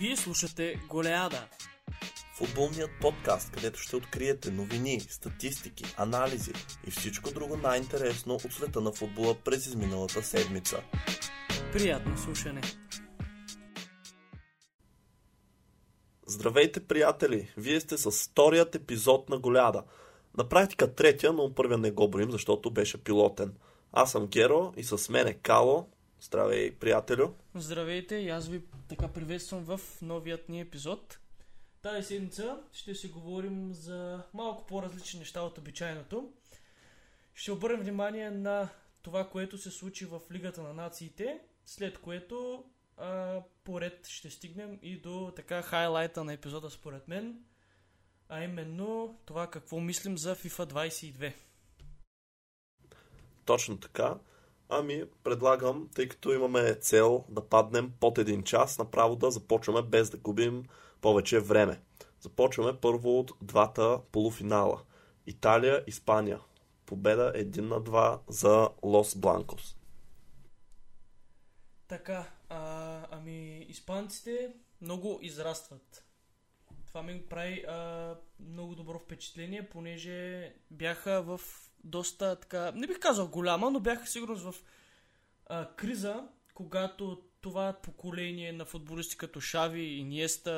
Вие слушате Голеада. Футболният подкаст, където ще откриете новини, статистики, анализи и всичко друго най-интересно от света на футбола през изминалата седмица. Приятно слушане. Здравейте, приятели! Вие сте с вторият епизод на Голяда. На практика третия, но първия не го броим, защото беше пилотен. Аз съм Геро и с мен е Кало. Здравей, приятелю! Здравейте и аз ви така приветствам в новият ни епизод. Тази седмица ще си говорим за малко по-различни неща от обичайното. Ще обърнем внимание на това, което се случи в Лигата на нациите, след което а, поред ще стигнем и до така хайлайта на епизода според мен, а именно това какво мислим за FIFA 22. Точно така. Ами, предлагам, тъй като имаме цел да паднем под един час, направо да започваме без да губим повече време. Започваме първо от двата полуфинала. Италия, Испания. Победа 1 на 2 за Лос Бланкос. Така, а, ами испанците много израстват. Това ми прави а, много добро впечатление, понеже бяха в доста така, не бих казал голяма, но бяха сигурно в а, криза, когато това поколение на футболисти като Шави, Иниеста,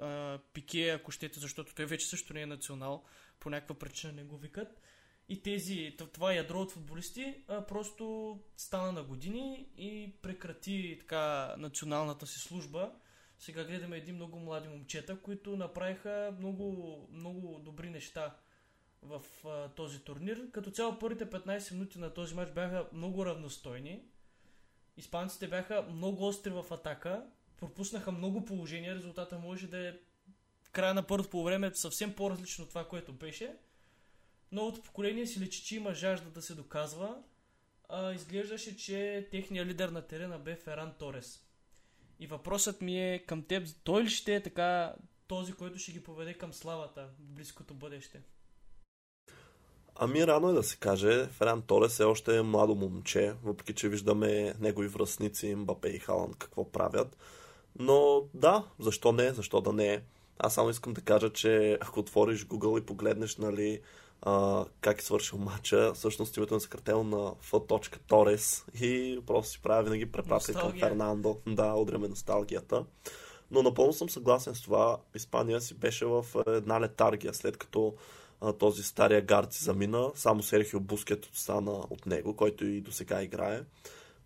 а, Пике, ако щете, защото той вече също не е национал, по някаква причина не го викат. И тези, това ядро от футболисти а, просто стана на години и прекрати така националната си служба. Сега гледаме едни много млади момчета, които направиха много, много добри неща в а, този турнир. Като цяло първите 15 минути на този матч бяха много равностойни. Испанците бяха много остри в атака, пропуснаха много положения, резултата може да е края на първото по време съвсем по-различно от това, което беше. Новото поколение си личи, че има жажда да се доказва. А, изглеждаше, че техният лидер на терена бе Феран Торес. И въпросът ми е към теб, той ли ще е така този, който ще ги поведе към славата в близкото бъдеще? Ами рано е да се каже. Феран Торес е още младо момче, въпреки че виждаме негови връзници, Мбапе и Халанд какво правят. Но да, защо не, защо да не. Аз само искам да кажа, че ако отвориш Google и погледнеш, нали, а, как е свършил матча, всъщност името е съкратено на f.torres и просто си правя винаги препратка към Фернандо. Да, удряме носталгията. Но напълно съм съгласен с това. Испания си беше в една летаргия, след като този стария гард си замина. Само Серхио Бускет остана от него, който и до сега играе.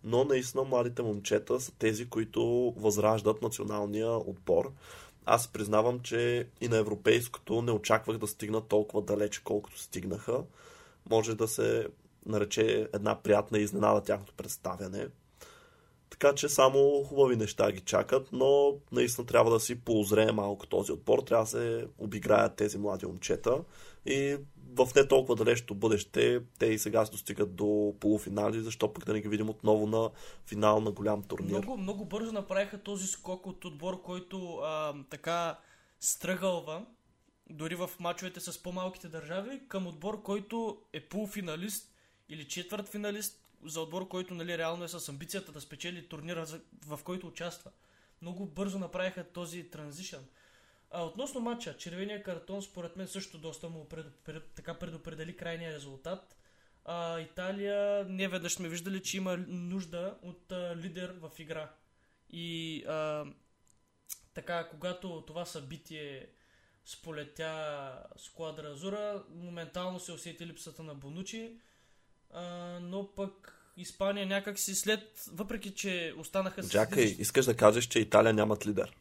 Но наистина младите момчета са тези, които възраждат националния отбор. Аз признавам, че и на европейското не очаквах да стигнат толкова далече, колкото стигнаха. Може да се нарече една приятна изненада тяхното представяне. Така че само хубави неща ги чакат, но наистина трябва да си поозрее малко този отбор. Трябва да се обиграят тези млади момчета. И в не толкова далечното бъдеще те и сега се достигат до полуфинали, защо пък да не ги видим отново на финал на голям турнир. Много, много бързо направиха този скок от отбор, който а, така стръгълва дори в мачовете с по-малките държави, към отбор, който е полуфиналист или четвърт финалист, за отбор, който нали, реално е с амбицията да спечели турнира, в който участва. Много бързо направиха този транзишън. А относно матча, червения картон според мен също доста му пред, пред, така предопредели крайния резултат. А, Италия не веднъж сме виждали, че има нужда от а, лидер в игра. И а, така, когато това събитие сполетя сквадра Азура, моментално се усети липсата на Бонучи, а, но пък Испания някак си след, въпреки че останаха... Чакай, искаш да кажеш, че Италия нямат лидер?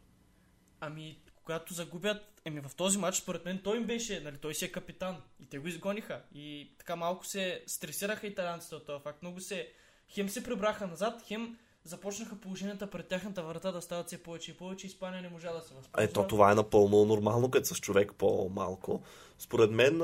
Ами, когато загубят, еми в този матч, според мен той им беше, нали, той си е капитан и те го изгониха. И така малко се стресираха италянците от това факт. Много се, хем се прибраха назад, хем започнаха положенията пред тяхната врата да стават все повече и повече. Испания не можа да се възползва. Ето, това е напълно нормално, като с човек по-малко. Според мен,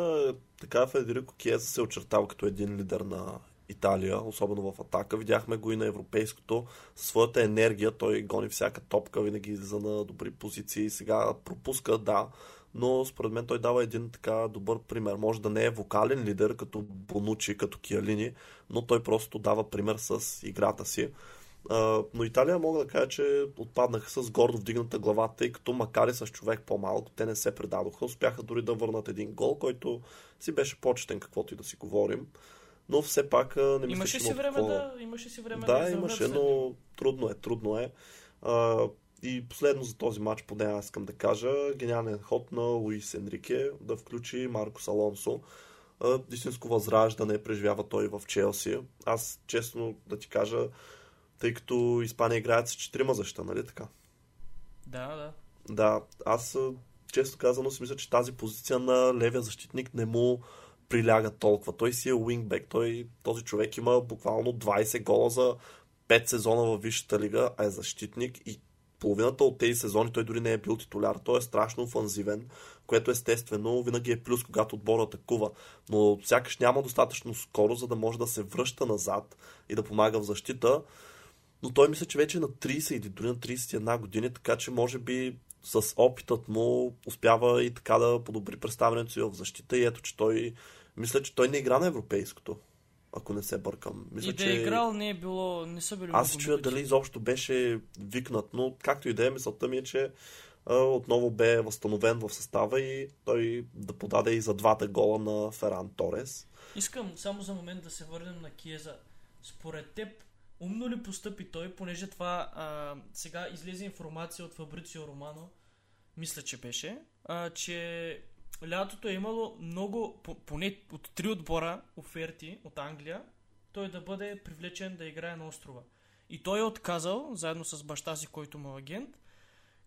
така Федерико Киеза се очертава като един лидер на Италия, особено в атака. Видяхме го и на европейското. Със своята енергия той гони всяка топка, винаги излиза на добри позиции. Сега пропуска, да, но според мен той дава един така добър пример. Може да не е вокален лидер, като Бонучи, като Киалини, но той просто дава пример с играта си. Но Италия мога да кажа, че отпаднаха с гордо вдигната глава, тъй като макар и с човек по-малко, те не се предадоха. Успяха дори да върнат един гол, който си беше почетен, каквото и да си говорим. Но все пак не мисля, Имаше че си време какво... да, имаше си време Да, да имаше, но трудно е, трудно е. А, и последно за този матч, поне аз искам да кажа, гениален ход на Луис Енрике да включи Маркос Алонсо. А, истинско възраждане преживява той в Челси. Аз, честно да ти кажа, тъй като Испания играят с четирима защита, нали така? Да, да. Да, аз често казано си мисля, че тази позиция на левия защитник не му приляга толкова. Той си е уингбек. Той, този човек има буквално 20 гола за 5 сезона във Висшата лига, а е защитник и половината от тези сезони той дори не е бил титуляр. Той е страшно офанзивен, което естествено винаги е плюс, когато отбора атакува. Но сякаш няма достатъчно скоро, за да може да се връща назад и да помага в защита. Но той мисля, че вече е на 30 или дори на 31 години, така че може би с опитът му успява и така да подобри представянето си в защита и ето, че той мисля, че той не игра на европейското ако не се бъркам. Мисля, и да че... е играл не е било, не са били Аз се чуя дали изобщо беше викнат, но както и да е, мисълта ми е, че а, отново бе възстановен в състава и той да подаде и за двата гола на Феран Торес. Искам само за момент да се върнем на Киеза. Според теб, умно ли постъпи той, понеже това а, сега излезе информация от Фабрицио Романо, мисля, че беше, а, че лятото е имало много, поне от три отбора оферти от Англия, той да бъде привлечен да играе на острова. И той е отказал, заедно с баща си, който му е агент,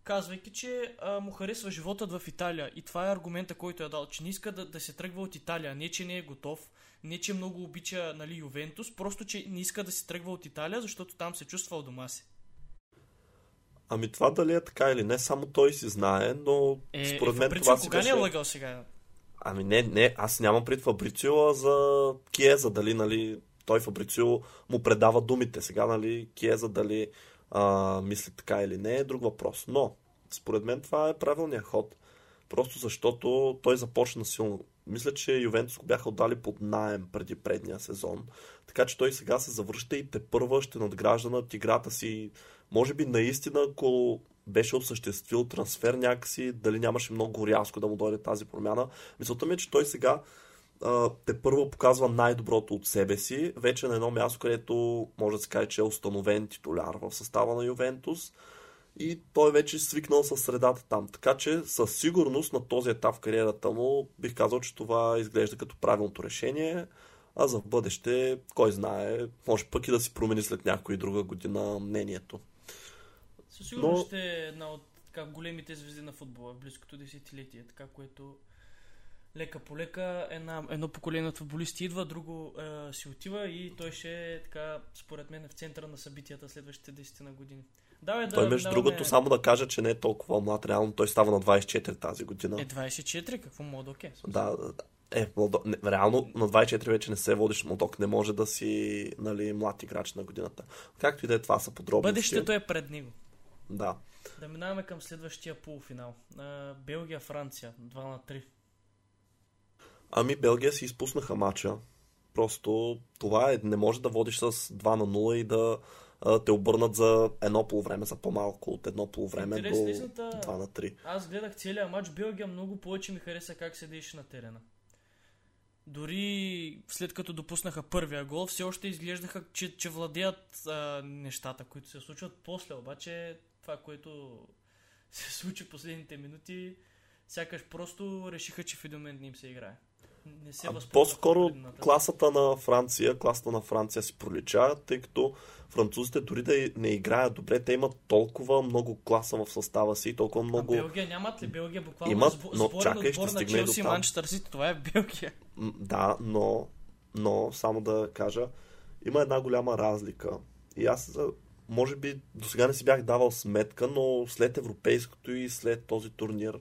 казвайки, че а, му харесва животът в Италия. И това е аргумента, който е дал, че не иска да, да се тръгва от Италия. Не, че не е готов, не, че много обича нали, Ювентус, просто, че не иска да се тръгва от Италия, защото там се чувства у дома си. Ами това дали е така или не, само той си знае, но е, според е, мен Фабрицио, това си кога беше... не е лъгал сега? Ами не, не, аз нямам пред Фабрицио, а за Киеза, дали, нали, той Фабрицио му предава думите. Сега, нали, Киеза дали а, мисли така или не е друг въпрос. Но, според мен това е правилният ход. Просто защото той започна силно. Мисля, че Ювентус го бяха отдали под найем преди предния сезон. Така че той сега се завръща и те първа ще надгражда над играта си. Може би наистина, ако беше осъществил трансфер някакси, дали нямаше много рязко да му дойде тази промяна. Мисълта ми е, че той сега те първо показва най-доброто от себе си, вече на едно място, където може да се каже, че е установен титуляр в състава на Ювентус и той вече е свикнал с средата там. Така че със сигурност на този етап в кариерата му бих казал, че това изглежда като правилното решение, а за бъдеще, кой знае, може пък и да си промени след някоя друга година мнението. Със сигурност Но... ще е една от така, големите звезди на футбола в близкото десетилетие, така което лека по лека една, едно поколение от футболисти идва, друго е, си отива и той ще е така, според мен, в центъра на събитията следващите 10 на години. Давай да той, между даваме... другото, само да кажа, че не е толкова млад. Реално той става на 24 тази година. Е, 24? Какво младок е? Да, е, младок. Не, реално на 24 вече не се водиш младок. Не може да си нали, млад играч на годината. Както и да е, това са подробности. Бъдещето е пред него. Да. Да минаваме към следващия полуфинал. Белгия-Франция. 2 на 3. Ами Белгия си изпуснаха матча. Просто това е, не може да водиш с 2 на 0 и да те обърнат за едно полувреме, за по-малко от едно полувреме до 2 на 3. Аз гледах целият матч, Белгия много повече ми хареса как се седиш на терена. Дори след като допуснаха първия гол, все още изглеждаха, че, че владеят а, нещата, които се случват после. Обаче това, което се случи последните минути, сякаш просто решиха, че в един момент не им се играе не се По-скоро класата на Франция, класата на Франция си пролича, тъй като французите дори да не играят добре, те имат толкова много класа в състава си, толкова много... А Белгия нямат ли? Белгия буквално имат, но чакай, ще стигне на Челси, Манчестър Сити, това е Белгия. Да, но, но само да кажа, има една голяма разлика. И аз може би до сега не си бях давал сметка, но след европейското и след този турнир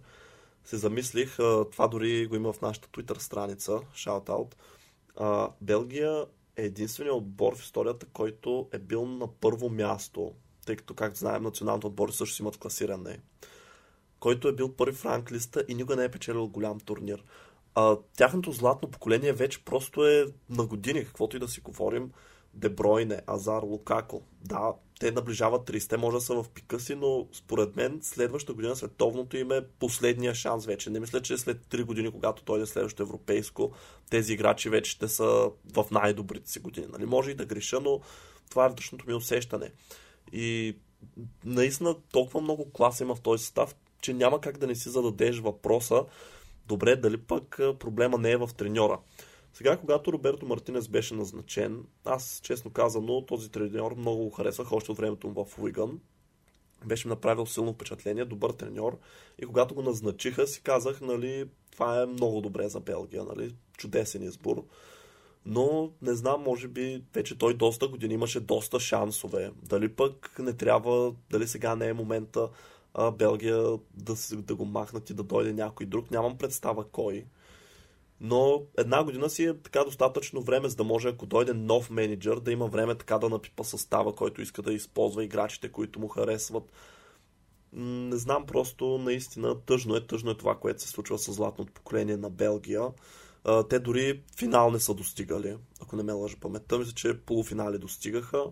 се замислих, това дори го има в нашата Twitter страница, shoutout. Белгия е единственият отбор в историята, който е бил на първо място, тъй като, както знаем, националните отбори също имат класиране, който е бил първи в ранглиста и никога не е печелил голям турнир. А, тяхното златно поколение вече просто е на години, каквото и да си говорим. Дебройне, Азар, Лукако. Да, те наближават 30, може да са в пика си, но според мен следващата година световното им е последния шанс вече. Не мисля, че след 3 години, когато дойде следващото европейско, тези играчи вече ще са в най-добрите си години. Нали? Може и да греша, но това е вътрешното ми усещане. И наистина толкова много клас има в този състав, че няма как да не си зададеш въпроса, добре, дали пък проблема не е в треньора. Сега, когато Роберто Мартинес беше назначен, аз, честно казано, този треньор много го харесвах още от времето му в Уиган. Беше направил силно впечатление, добър треньор. И когато го назначиха, си казах, нали, това е много добре за Белгия, нали, чудесен избор. Но не знам, може би вече той доста години имаше доста шансове. Дали пък не трябва, дали сега не е момента а, Белгия да, да го махнат и да дойде някой друг. Нямам представа кой. Но една година си е така достатъчно време, за да може, ако дойде нов менеджер, да има време така да напипа състава, който иска да използва играчите, които му харесват. Не знам, просто наистина тъжно е. Тъжно е това, което се случва с златното поколение на Белгия. Те дори финал не са достигали, ако не ме лъжа паметта. Мисля, че полуфинали достигаха.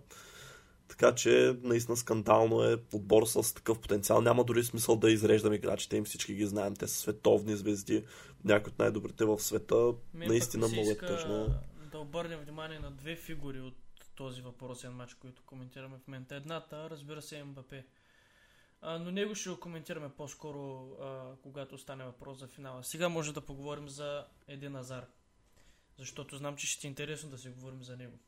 Така че наистина скандално е отбор с такъв потенциал. Няма дори смисъл да изреждам играчите им, всички ги знаем. Те са световни звезди, някои от най-добрите в света. Мен наистина много е тъжно. Да обърнем внимание на две фигури от този въпросен матч, който коментираме в момента. Едната, разбира се, е МБП. А, но него ще го коментираме по-скоро, а, когато стане въпрос за финала. Сега може да поговорим за Един Азар. Защото знам, че ще ти е интересно да си говорим за него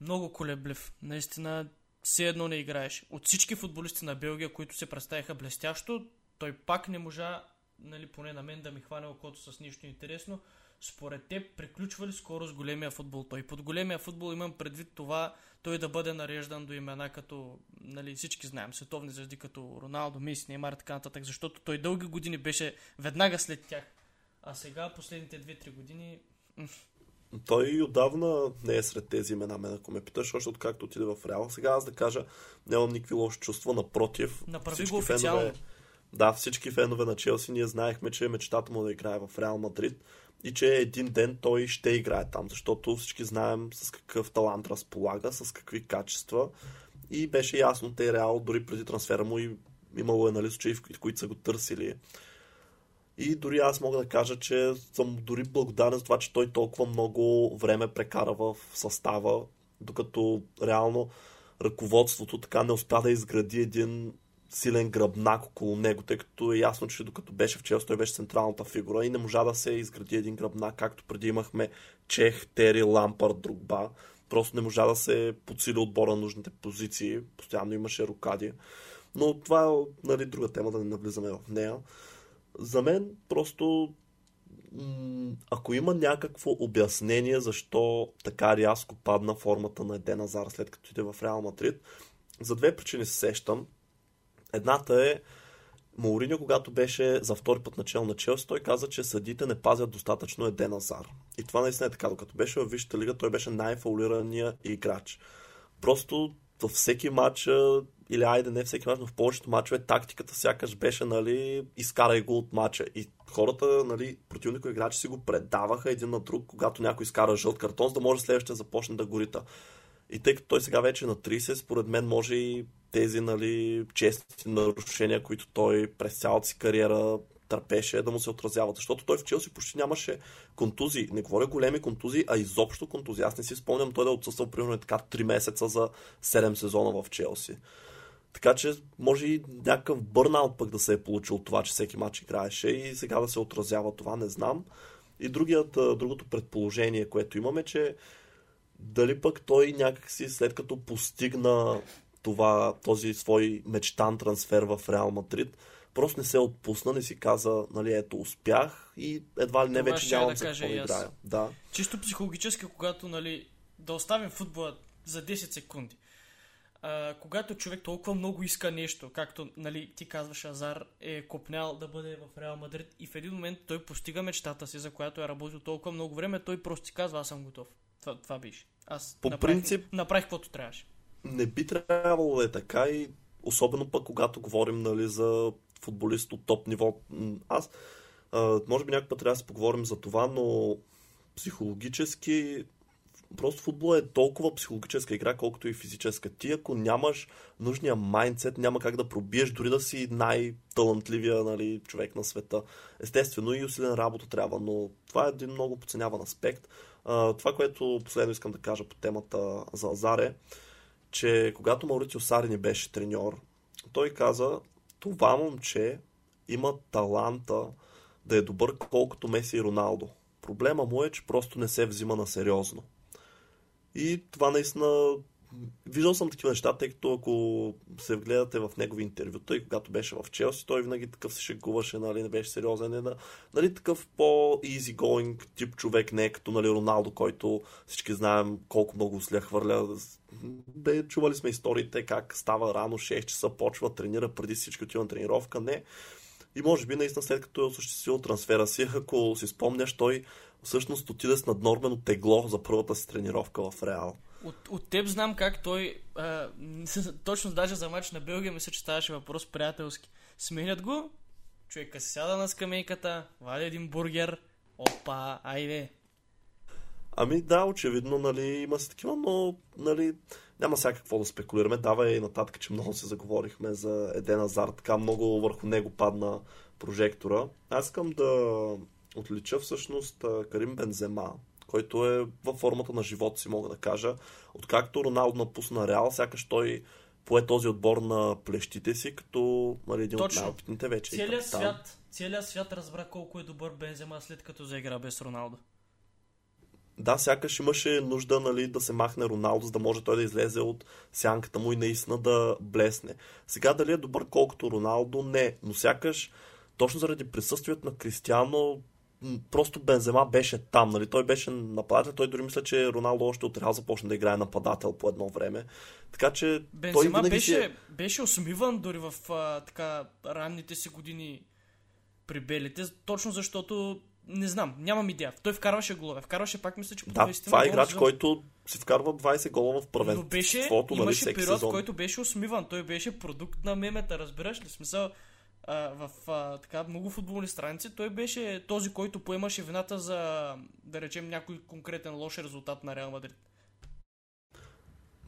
много колеблив. Наистина, все едно не играеш. От всички футболисти на Белгия, които се представиха блестящо, той пак не можа, нали, поне на мен, да ми хване окото с нищо интересно. Според теб, приключва ли скоро с големия футбол? Той под големия футбол имам предвид това, той да бъде нареждан до имена като, нали, всички знаем, световни звезди като Роналдо, Меси, Неймар и така нататък, защото той дълги години беше веднага след тях. А сега, последните 2-3 години, той отдавна не е сред тези имена, мен ако ме питаш, още откакто отиде в Реал. Сега аз да кажа, нямам никакви лоши чувства, напротив. Направи всички го официално. Фенове, да, всички фенове на Челси ние знаехме, че мечтата му да играе в Реал Мадрид и че един ден той ще играе там, защото всички знаем с какъв талант разполага, с какви качества и беше ясно, те Реал дори преди трансфера му и имало е нали, случаи, в които са го търсили и дори аз мога да кажа, че съм дори благодарен за това, че той толкова много време прекара в състава, докато реално ръководството така не успя да изгради един силен гръбнак около него, тъй като е ясно, че докато беше в Челси, той беше централната фигура и не можа да се изгради един гръбнак, както преди имахме Чех, Тери, Лампард, Другба. Просто не можа да се подсили отбора на нужните позиции. Постоянно имаше рукади. Но това е нали, друга тема, да не навлизаме в нея. За мен просто ако има някакво обяснение защо така рязко падна формата на Еден Азар след като иде в Реал Мадрид, за две причини се сещам. Едната е Мауриньо, когато беше за втори път начал на Челси, той каза, че съдите не пазят достатъчно Еден Азар. И това наистина е така. Докато беше в Висшата лига, той беше най-фаулирания играч. Просто във всеки матч или айде не всеки мач, но в повечето мачове тактиката сякаш беше, нали, изкарай го от мача. И хората, нали, противнико играчи си го предаваха един на друг, когато някой изкара жълт картон, за да може следващия започне да горита. И тъй като той сега вече е на 30, според мен може и тези, нали, чести нарушения, които той през цялата си кариера търпеше да му се отразяват. Защото той в Челси почти нямаше контузии. Не говоря големи контузии, а изобщо контузии. Аз не си спомням той да е отсъствал примерно така 3 месеца за 7 сезона в Челси. Така че може и някакъв бърнаут пък да се е получил това, че всеки матч играеше и сега да се отразява това, не знам. И другият, другото предположение, което имаме, че дали пък той някакси след като постигна това, този свой мечтан трансфер в Реал Мадрид, просто не се отпусна, не си каза, нали, ето, успях и едва ли не това вече нямам да за какво играя. Да. Чисто психологически, когато, нали, да оставим футбола за 10 секунди а, когато човек толкова много иска нещо, както нали, ти казваш, Азар е копнял да бъде в Реал Мадрид и в един момент той постига мечтата си, за която е работил толкова много време, той просто ти казва, аз съм готов. Това, това биш. Аз По направих, принцип, направих каквото трябваше. Не би трябвало да е така и особено пък когато говорим нали, за футболист от топ ниво. Аз, а, може би някакъв път трябва да си поговорим за това, но психологически просто футбол е толкова психологическа игра, колкото и физическа. Ти ако нямаш нужния майндсет, няма как да пробиеш, дори да си най-талантливия нали, човек на света. Естествено и усилена работа трябва, но това е един много подценяван аспект. Това, което последно искам да кажа по темата за Азаре, че когато Мауритио Сари ни беше треньор, той каза, това момче има таланта да е добър колкото Меси и Роналдо. Проблема му е, че просто не се взима на сериозно. И това наистина Виждал съм такива неща, тъй като ако се вгледате в негови интервюта и когато беше в Челси, той винаги такъв се шегуваше, нали, не беше сериозен, не, нали, такъв по-easy going тип човек, не е като нали, Роналдо, който всички знаем колко много усля хвърля. Бе, чували сме историите как става рано, 6 часа, почва, тренира преди всички отива на тренировка. Не. И може би наистина след като е осъществил трансфера си, ако си спомняш, той всъщност отиде с наднормено тегло за първата си тренировка в Реал. От, от теб знам как той, а, точно даже за матч на Белгия, мисля, че ставаше въпрос приятелски. Сменят го, човека се сяда на скамейката, вади един бургер, опа, айде. Ами да, очевидно, нали, има си такива, но нали, няма сега какво да спекулираме. Дава и нататък, че много се заговорихме за Еден Азар, така много върху него падна прожектора. Аз искам да отлича всъщност Карим Бензема, който е във формата на живота си, мога да кажа. Откакто Роналдо напусна Реал, сякаш той пое този отбор на плещите си, като нали, един Точно. от най-опитните вече. Целият свят, целият свят разбра колко е добър Бензема след като заигра без Роналдо. Да, сякаш имаше нужда нали, да се махне Роналдо, за да може той да излезе от сянката му и наистина да блесне. Сега дали е добър колкото Роналдо, не. Но сякаш точно заради присъствието на Кристиано просто Бензема беше там, нали? Той беше нападател, той дори мисля, че Роналдо още от Реал започна да играе нападател по едно време. Така че Бензема той беше, е... беше усмиван дори в а, така ранните си години при белите, точно защото не знам, нямам идея. Той вкарваше голове. Вкарваше пак, мисля, че по Да, това е играч, за... който си вкарва 20 гола в първенството. Но беше, нали, имаше период, в който беше усмиван. Той беше продукт на мемета, разбираш ли? Смисъл, в а, така много футболни страници, той беше този, който поемаше вината за, да речем, някой конкретен лош резултат на Реал Мадрид.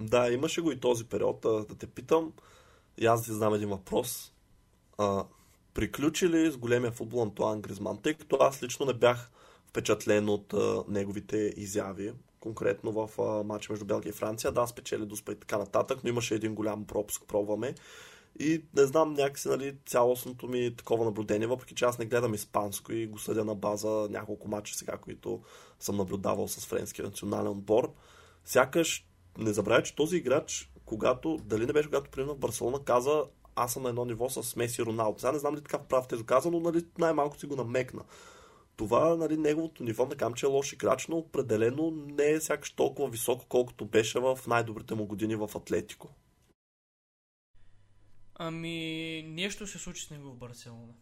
Да, имаше го и този период. А, да те питам, и аз да знам един въпрос. А, приключи ли с големия футбол Антуан Гризман? Тъй като аз лично не бях впечатлен от а, неговите изяви, конкретно в матча между Белгия и Франция. Да, спечели Дуспа и така нататък, но имаше един голям пропуск, пробваме. И не знам някакси нали, цялостното ми такова наблюдение, въпреки че аз не гледам испанско и го съдя на база няколко мача сега, които съм наблюдавал с френския национален отбор. Сякаш не забравя, че този играч, когато, дали не беше когато примерно в Барселона, каза аз съм на едно ниво с Меси Роналдо. Сега не знам ли така прав те каза, но нали, най-малко си го намекна. Това, нали, неговото ниво, не кам, че е лош играч, но определено не е сякаш толкова високо, колкото беше в най-добрите му години в Атлетико. Ами, нещо се случи с него в Барселона.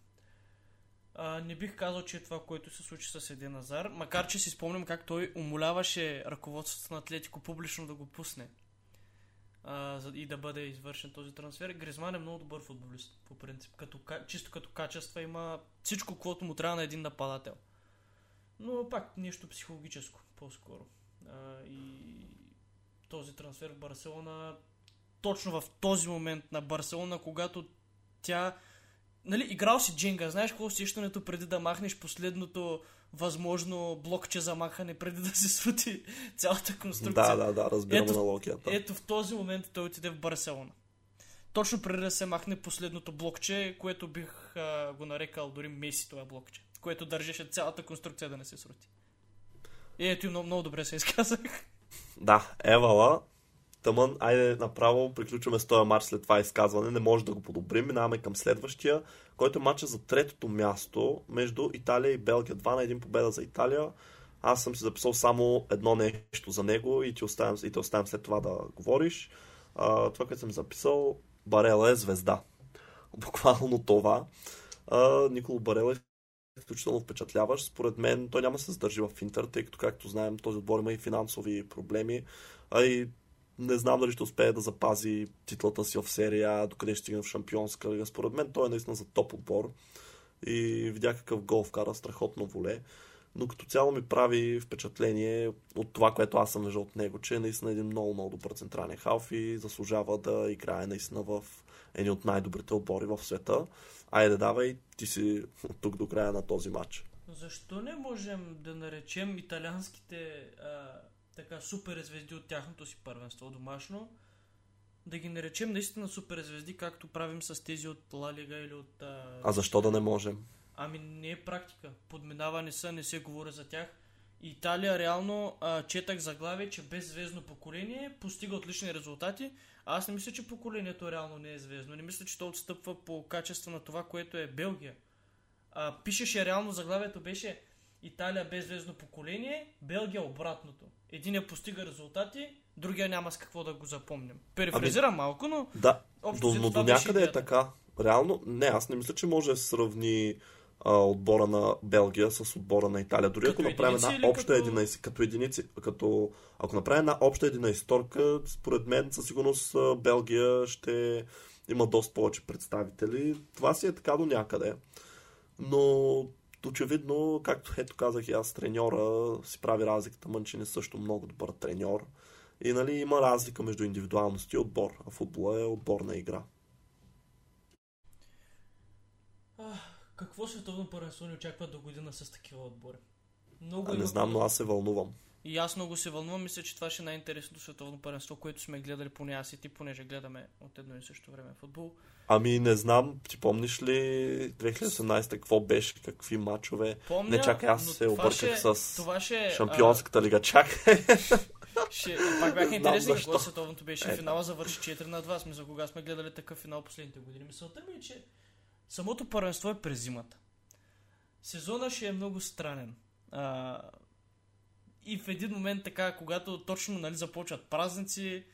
А, не бих казал, че е това, което се случи с Еден Азар, макар че си спомням как той умоляваше ръководството на Атлетико публично да го пусне а, и да бъде извършен този трансфер. Гризман е много добър футболист, по принцип. Като, чисто като качества има всичко, което му трябва на един нападател. Но пак нещо психологическо, по-скоро. А, и този трансфер в Барселона точно в този момент на Барселона, когато тя... Нали, играл си Джинга, знаеш какво усещането преди да махнеш последното възможно блокче за махане, преди да се срути цялата конструкция. Да, да, да, разбирам ето, аналогията. Ето в този момент той отиде в Барселона. Точно преди да се махне последното блокче, което бих а, го нарекал дори Меси това блокче, което държеше цялата конструкция да не се срути. И ето и много, много добре се изказах. Да, Евала, Тъмън, айде направо приключваме с този матч след това изказване. Не може да го подобрим. Минаваме към следващия, който е матча за третото място между Италия и Белгия. Два на един победа за Италия. Аз съм си записал само едно нещо за него и ти оставям, и те оставям след това да говориш. А, това, което съм записал, Барела е звезда. Буквално това. А, Николо Барела е изключително впечатляващ. Според мен той няма да се задържи в Интер, тъй като, както знаем, този отбор има и финансови проблеми. А и не знам дали ще успее да запази титлата си в серия, докъде ще стигне в шампионска лига. Според мен той е наистина за топ отбор. И видя какъв гол вкара, страхотно воле. но като цяло ми прави впечатление от това, което аз съм виждал от него, че е наистина един много, много добър централен халф и заслужава да играе наистина в едни от най-добрите отбори в света. Айде, давай, ти си от тук до края на този матч. Защо не можем да наречем италианските а, така супер звезди от тяхното си първенство домашно, да ги наречем наистина супер звезди, както правим с тези от Ла Лига или от... А, а защо да не можем? Ами не е практика. Подминавани са, не се говори за тях. Италия реално а, четах заглавие, че без звездно поколение постига отлични резултати. Аз не мисля, че поколението реално не е звездно. Не мисля, че то отстъпва по качество на това, което е Белгия. А, пишеше реално заглавието беше Италия без звездно поколение, Белгия обратното. Единия постига резултати, другия няма с какво да го запомним. Перефразирам ами, малко, но... Да, общо, но, но до някъде е така. Реално, не, аз не мисля, че може да се сравни а, отбора на Белгия с отбора на Италия. Дори като ако направим една обща като... единайси, като единици, като, ако направим една обща единайсторка, според мен със сигурност Белгия ще има доста повече представители. Това си е така до някъде. Но очевидно, както ето казах и аз, треньора си прави разликата. Мънчин е също много добър треньор. И нали, има разлика между индивидуалност и отбор. А футбола е отборна игра. Какво световно първенство ни очаква до година с такива отбори? Много а, не знам, но аз се вълнувам. И аз много се вълнувам. Мисля, че това ще е най-интересното световно първенство, което сме гледали поне аз и ти, понеже гледаме от едно и също време футбол. Ами не знам, ти помниш ли 2018 какво беше, какви матчове? Помня, не чакай, аз се обърках ще, с това ще, Шампионската а... лига. Чакай. Ще, пак бяха интересни, какво световното беше. Е, финала завърши 4 на 2. Сме за кога сме гледали такъв финал последните години. Мисълта ми е, че самото първенство е през зимата. Сезона ще е много странен. А, и в един момент така, когато точно нали, започват празници,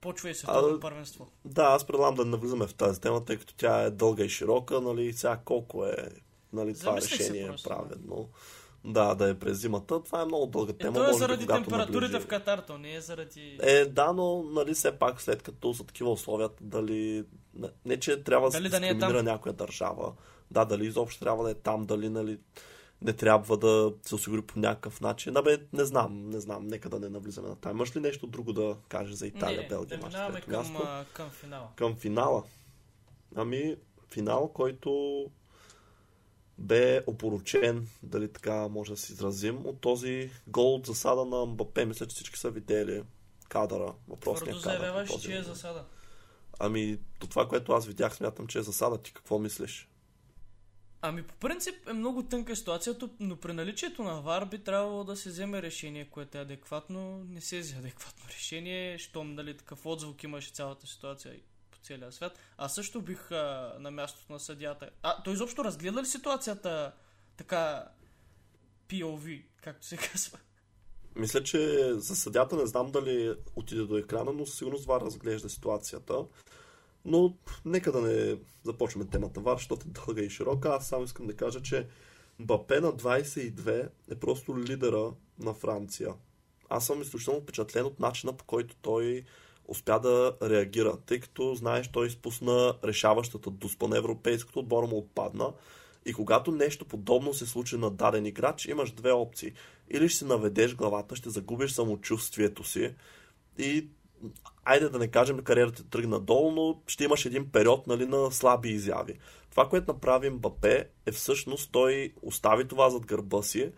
почва и световно първенство. Да, аз предлагам да навлизаме в тази тема, тъй като тя е дълга и широка, нали, сега колко е нали, това Замислих решение е праведно. Да, да е през зимата. Това е много дълга тема. Е, то е заради температурите наближи... в Катар, то не е заради... Е, да, но нали, все пак след като са такива условия, дали... Не, че трябва дали да се да не е някоя държава. Да, дали изобщо трябва да е там, дали нали, не трябва да се осигури по някакъв начин. Абе, не знам, не знам, нека да не навлизаме на тая. Имаш ли нещо друго да кажеш за Италия, не, Белгия? Да минаваме към, към финала. Към финала. Ами, финал, който бе опоручен, дали така може да се изразим, от този гол от засада на Мбапе. Мисля, че всички са видели кадъра, въпросния Твърдо кадър. заявяваш, че е засада. Ами, до това, което аз видях, смятам, че е засада. Ти какво мислиш? Ами по принцип е много тънка ситуацията, но при наличието на ВАР би трябвало да се вземе решение, което е адекватно. Не се взе адекватно решение, щом нали, такъв отзвук имаше цялата ситуация по целия свят. А също бих а, на мястото на съдята. А, той изобщо разгледа ли ситуацията така POV, както се казва? Мисля, че за съдята не знам дали отиде до екрана, но със сигурност ВАР разглежда ситуацията. Но нека да не започваме темата ВАР, защото е дълга и широка. Аз само искам да кажа, че Бапе на 22 е просто лидера на Франция. Аз съм изключително впечатлен от начина по който той успя да реагира, тъй като, знаеш, той изпусна решаващата дуспа на европейското, отбора му отпадна. И когато нещо подобно се случи на даден играч, имаш две опции. Или ще си наведеш главата, ще загубиш самочувствието си и айде да не кажем кариерата тръгна долу, но ще имаш един период нали, на слаби изяви. Това, което направи Мбапе е всъщност той остави това зад гърба си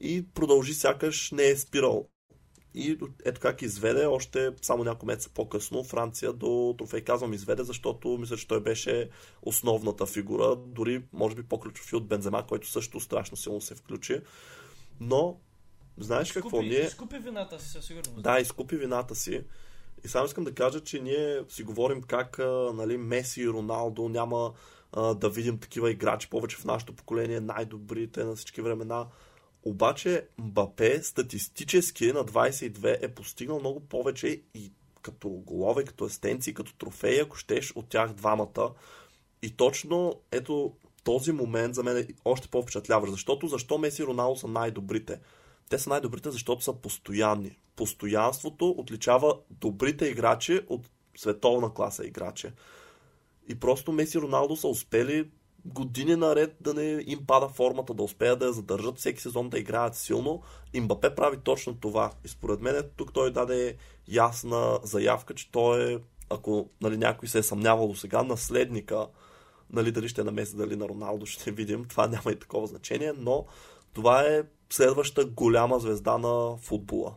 и продължи сякаш не е спирал. И ето как изведе още само няколко месеца по-късно Франция до трофей. Казвам изведе, защото мисля, че той беше основната фигура, дори може би по-ключов и от Бензема, който също страшно силно се включи. Но, знаеш изкупи, какво ние... Изкупи вината си със сигурност. Да, изкупи вината си. И само искам да кажа, че ние си говорим как нали, Меси и Роналдо няма а, да видим такива играчи повече в нашето поколение, най-добрите на всички времена. Обаче Мбапе статистически на 22 е постигнал много повече и като голове, като естенции, като трофеи, ако щеш, от тях двамата. И точно ето този момент за мен е още по-впечатляващ. Защото защо Меси и Роналдо са най-добрите? Те са най-добрите, защото са постоянни. Постоянството отличава добрите играчи от световна класа играчи. И просто Меси и Роналдо са успели години наред да не им пада формата, да успеят да я задържат, всеки сезон да играят силно. Имбапе прави точно това. И според мен тук той даде ясна заявка, че той е, ако нали, някой се е съмнявал до сега, наследника, нали, дали ще е на Меси, дали на Роналдо, ще видим. Това няма и такова значение, но това е следваща голяма звезда на футбола.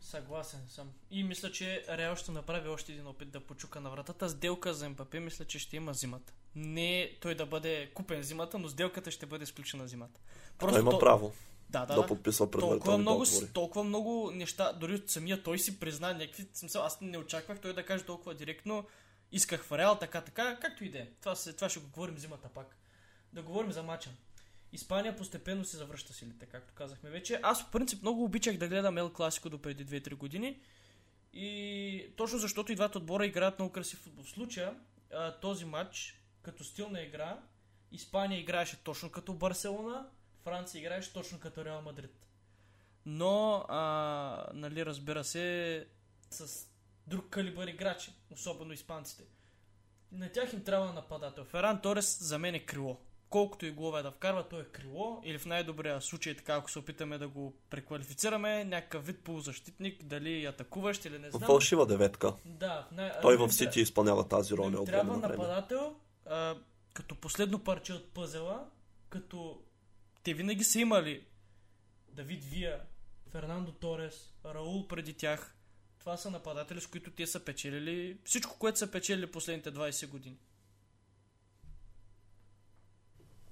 Съгласен съм. И мисля, че Реал ще направи още един опит да почука на вратата. Сделка за МПП мисля, че ще има зимата. Не той да бъде купен зимата, но сделката ще бъде изключена зимата. Просто той има то... право да, да, да подписва предварителни толкова много, договори. толкова много неща, дори от самия той си призна някакви смисъл. Аз не очаквах той да каже толкова директно. Исках в Реал, така, така, както и да е. Това, това ще го говорим зимата пак. Да говорим за мача. Испания постепенно се завръща силите, както казахме вече. Аз по принцип много обичах да гледам Ел Класико до преди 2-3 години. И точно защото и двата отбора играят много красив футбол. В случая този матч, като стил на игра, Испания играеше точно като Барселона, Франция играеше точно като Реал Мадрид. Но, а, нали, разбира се, с друг калибър играчи, особено испанците. На тях им трябва нападател. Феран Торес за мен е крило колкото и голове да вкарва, то е крило. Или в най-добрия случай, така ако се опитаме да го преквалифицираме, някакъв вид полузащитник, дали атакуващ или не знам. Фалшива деветка. Да. най- Той в Сити изпълнява тази роля. От трябва нападател, а, като последно парче от пъзела, като те винаги са имали Давид Вия, Фернандо Торес, Раул преди тях. Това са нападатели, с които те са печелили всичко, което са печелили последните 20 години.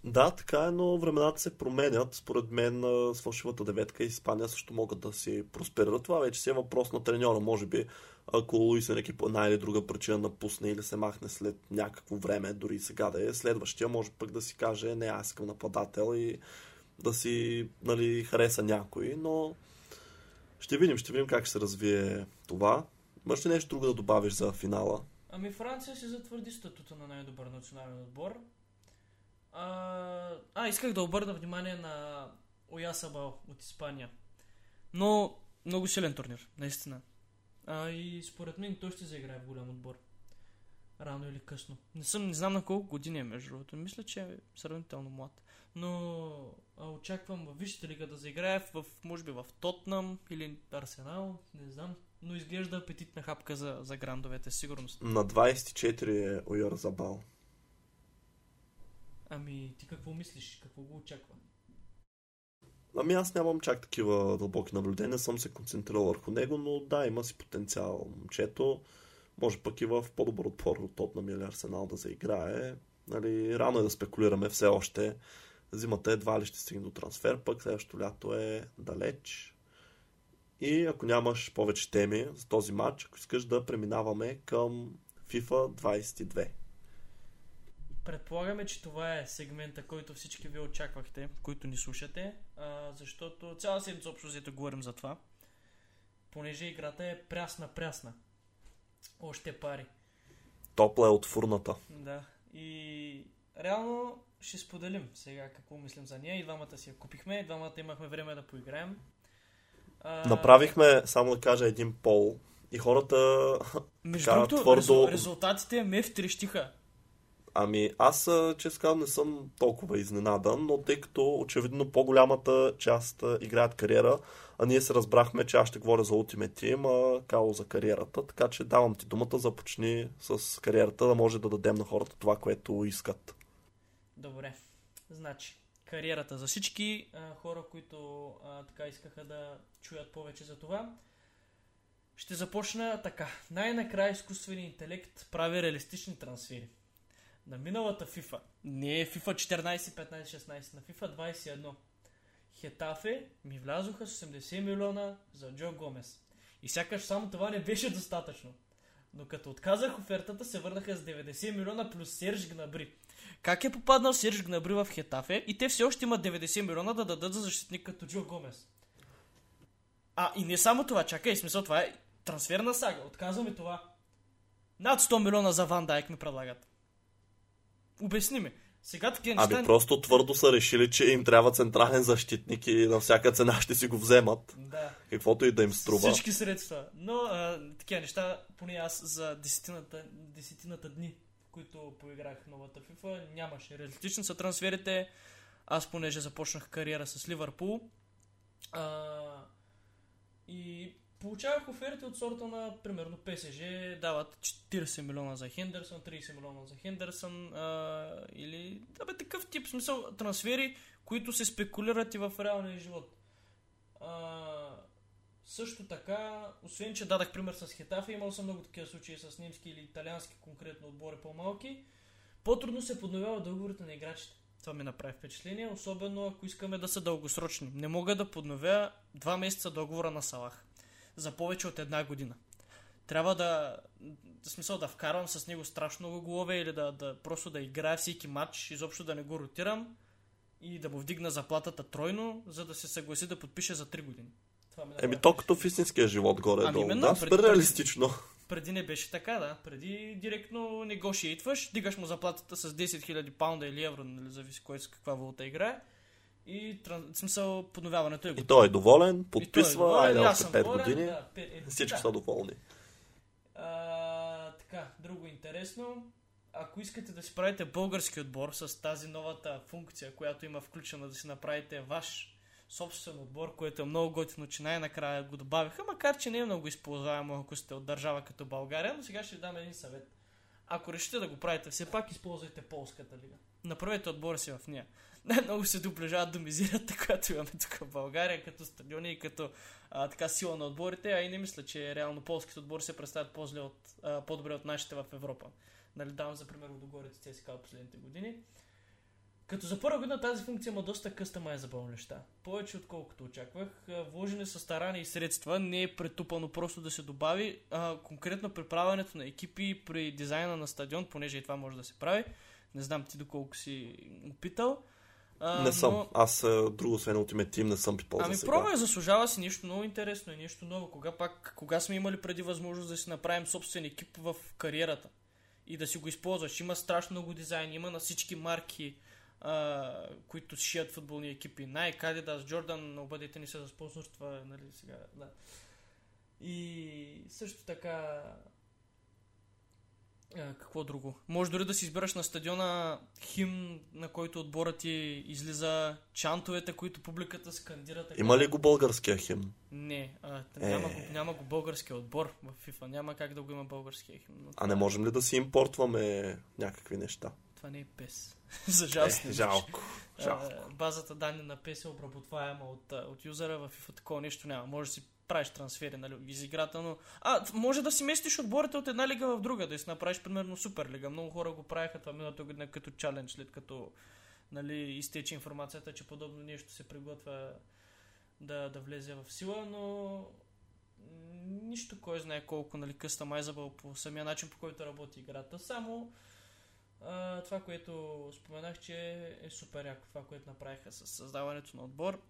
Да, така е, но времената се променят. Според мен с фалшивата деветка и Испания също могат да си просперират. Това вече си е въпрос на треньора. Може би, ако Луис Енеки по една или друга причина напусне или се махне след някакво време, дори сега да е, следващия може пък да си каже, не, аз искам нападател и да си нали, хареса някой, но ще видим, ще видим как ще се развие това. Имаш ли нещо друго да добавиш за финала? Ами Франция си затвърди статута на най-добър национален отбор. А, а, исках да обърна внимание на Оясабал от Испания. Но много силен турнир, наистина. А, и според мен той ще заиграе в голям отбор. Рано или късно. Не, съм, не знам на колко години е между другото. Мисля, че е сравнително млад. Но а, очаквам в Висшата лига да заиграе в, може би в Тотнам или Арсенал, не знам. Но изглежда апетитна хапка за, за грандовете, сигурност. На 24 е Ойор Забал. Ами, ти какво мислиш? Какво го очаква? Ами аз нямам чак такива дълбоки наблюдения, съм се концентрирал върху него, но да, има си потенциал. Момчето може пък и в по-добър отпор от Тотнам или Арсенал да заиграе. Нали, рано е да спекулираме все още. Зимата едва ли ще стигне до трансфер, пък следващото лято е далеч. И ако нямаш повече теми за този матч, ако искаш да преминаваме към FIFA 22. Предполагаме, че това е сегмента, който всички ви очаквахте, които ни слушате, а, защото цяла седмица общо взето говорим за това, понеже играта е прясна-прясна. Още пари. Топла е от фурната. Да. И реално ще споделим сега какво мислим за нея. И двамата си я купихме, и двамата имахме време да поиграем. А... Направихме, само да кажа, един пол. И хората Между другото, твърдо... резултатите ме втрещиха. Ами аз, често казвам, не съм толкова изненадан, но тъй като очевидно по-голямата част играят кариера, а ние се разбрахме, че аз ще говоря за Ultimate Team, а Као за кариерата, така че давам ти думата, започни с кариерата, да може да дадем на хората това, което искат. Добре, значи, кариерата за всички а, хора, които а, така искаха да чуят повече за това. Ще започна така. Най-накрая изкуственият интелект прави реалистични трансфери на миналата FIFA, не е FIFA 14, 15, 16, на FIFA 21, Хетафе ми влязоха с 80 милиона за Джо Гомес. И сякаш само това не беше достатъчно. Но като отказах офертата, се върнаха с 90 милиона плюс Серж Гнабри. Как е попаднал Серж Гнабри в Хетафе и те все още имат 90 милиона да дадат за защитник като Джо Гомес? А, и не само това, чакай, смисъл, това е трансферна сага. Отказваме това. Над 100 милиона за Ван Дайк ми предлагат. Обясни ми. Сега такива неща... Ами просто твърдо са решили, че им трябва централен защитник и на всяка цена ще си го вземат. Да. Каквото и да им струва. Всички средства. Но а, такива неща, поне аз за десетината, десетината дни които поиграх новата FIFA, нямаше. Реалистични са трансферите. Аз понеже започнах кариера с Ливърпул. А, и получавах оферти от сорта на, примерно, ПСЖ дават 40 милиона за Хендерсон, 30 милиона за Хендерсон а, или да бе, такъв тип смисъл трансфери, които се спекулират и в реалния живот. А, също така, освен че дадах пример с Хетафа, имал съм много такива случаи с немски или италиански конкретно отбори по-малки, по-трудно се подновява договорите на играчите. Това ми направи впечатление, особено ако искаме да са дългосрочни. Не мога да подновя два месеца договора на Салах за повече от една година. Трябва да, в смисъл да вкарвам с него страшно много голове или да, да просто да играя всеки матч, изобщо да не го ротирам и да му вдигна заплатата тройно, за да се съгласи да подпише за 3 години. Това Еми то като в истинския живот горе ами, долу. Именно, да, супер реалистично. Преди не беше така, да. Преди директно не го шейтваш, дигаш му заплатата с 10 000 паунда или евро, нали, зависи кой с каква валута играе. И в смисъл подновяването е готово. И той е доволен, подписва, айде още 5 доволен, години. Да, 5, е, Всички да. са доволни. А, така, друго интересно. Ако искате да си правите български отбор с тази новата функция, която има включена да си направите ваш собствен отбор, което е много готино, че най-накрая го добавиха, макар че не е много използваемо, ако сте от държава като България, но сега ще ви дам един съвет. Ако решите да го правите, все пак използвайте полската лига. Направете отбора си в нея. Най-много се доближават до мизирата, която имаме тук в България, като стадиони и като а, така сила на отборите, а и не мисля, че реално полските отбори се представят по-зле от, а, по-добре от нашите в Европа. Нали, давам за пример Лудогорец ЦСКА от последните години. Като за първа година тази функция има доста къстамайзабъл неща. Повече отколкото очаквах. Вложени са старания и средства. Не е претупано просто да се добави. А, конкретно при правенето на екипи, при дизайна на стадион, понеже и това може да се прави. Не знам ти доколко си опитал. А, не съм. Но... Аз друго, освен Ultimate Team, не съм пипал Ами за пробвай, заслужава си нещо много интересно и нещо ново. Кога пак, кога сме имали преди възможност да си направим собствен екип в кариерата и да си го използваш. Има страшно много дизайн, има на всички марки а, които шият футболни екипи. Най Adidas, Jordan, обадете ни се за спонсорства, нали сега, да. И също така а, какво друго? Може дори да си избереш на стадиона хим, на който отборът ти излиза, чантовете, които публиката скандира. Така. Има ли го българския хим? Не, а, няма, е... го, няма го българския отбор в FIFA. Няма как да го има българския хим. А не можем ли да си импортваме някакви неща? Това не е пес. За жалост. Е, жалко. жалко. базата данни на пес е обработваема от, от юзера, в FIFA такова нещо няма. Може да си правиш трансфери нали, из играта, но... А, може да си местиш отборите от една лига в друга, да си направиш примерно Суперлига. Много хора го правиха това миналата година като чалендж, след като нали, изтече информацията, че подобно нещо се приготвя да, да влезе в сила, но нищо кой знае колко нали, къстамайзабъл по самия начин, по който работи играта. Само а, това, което споменах, че е супер яко това, което направиха с създаването на отбор.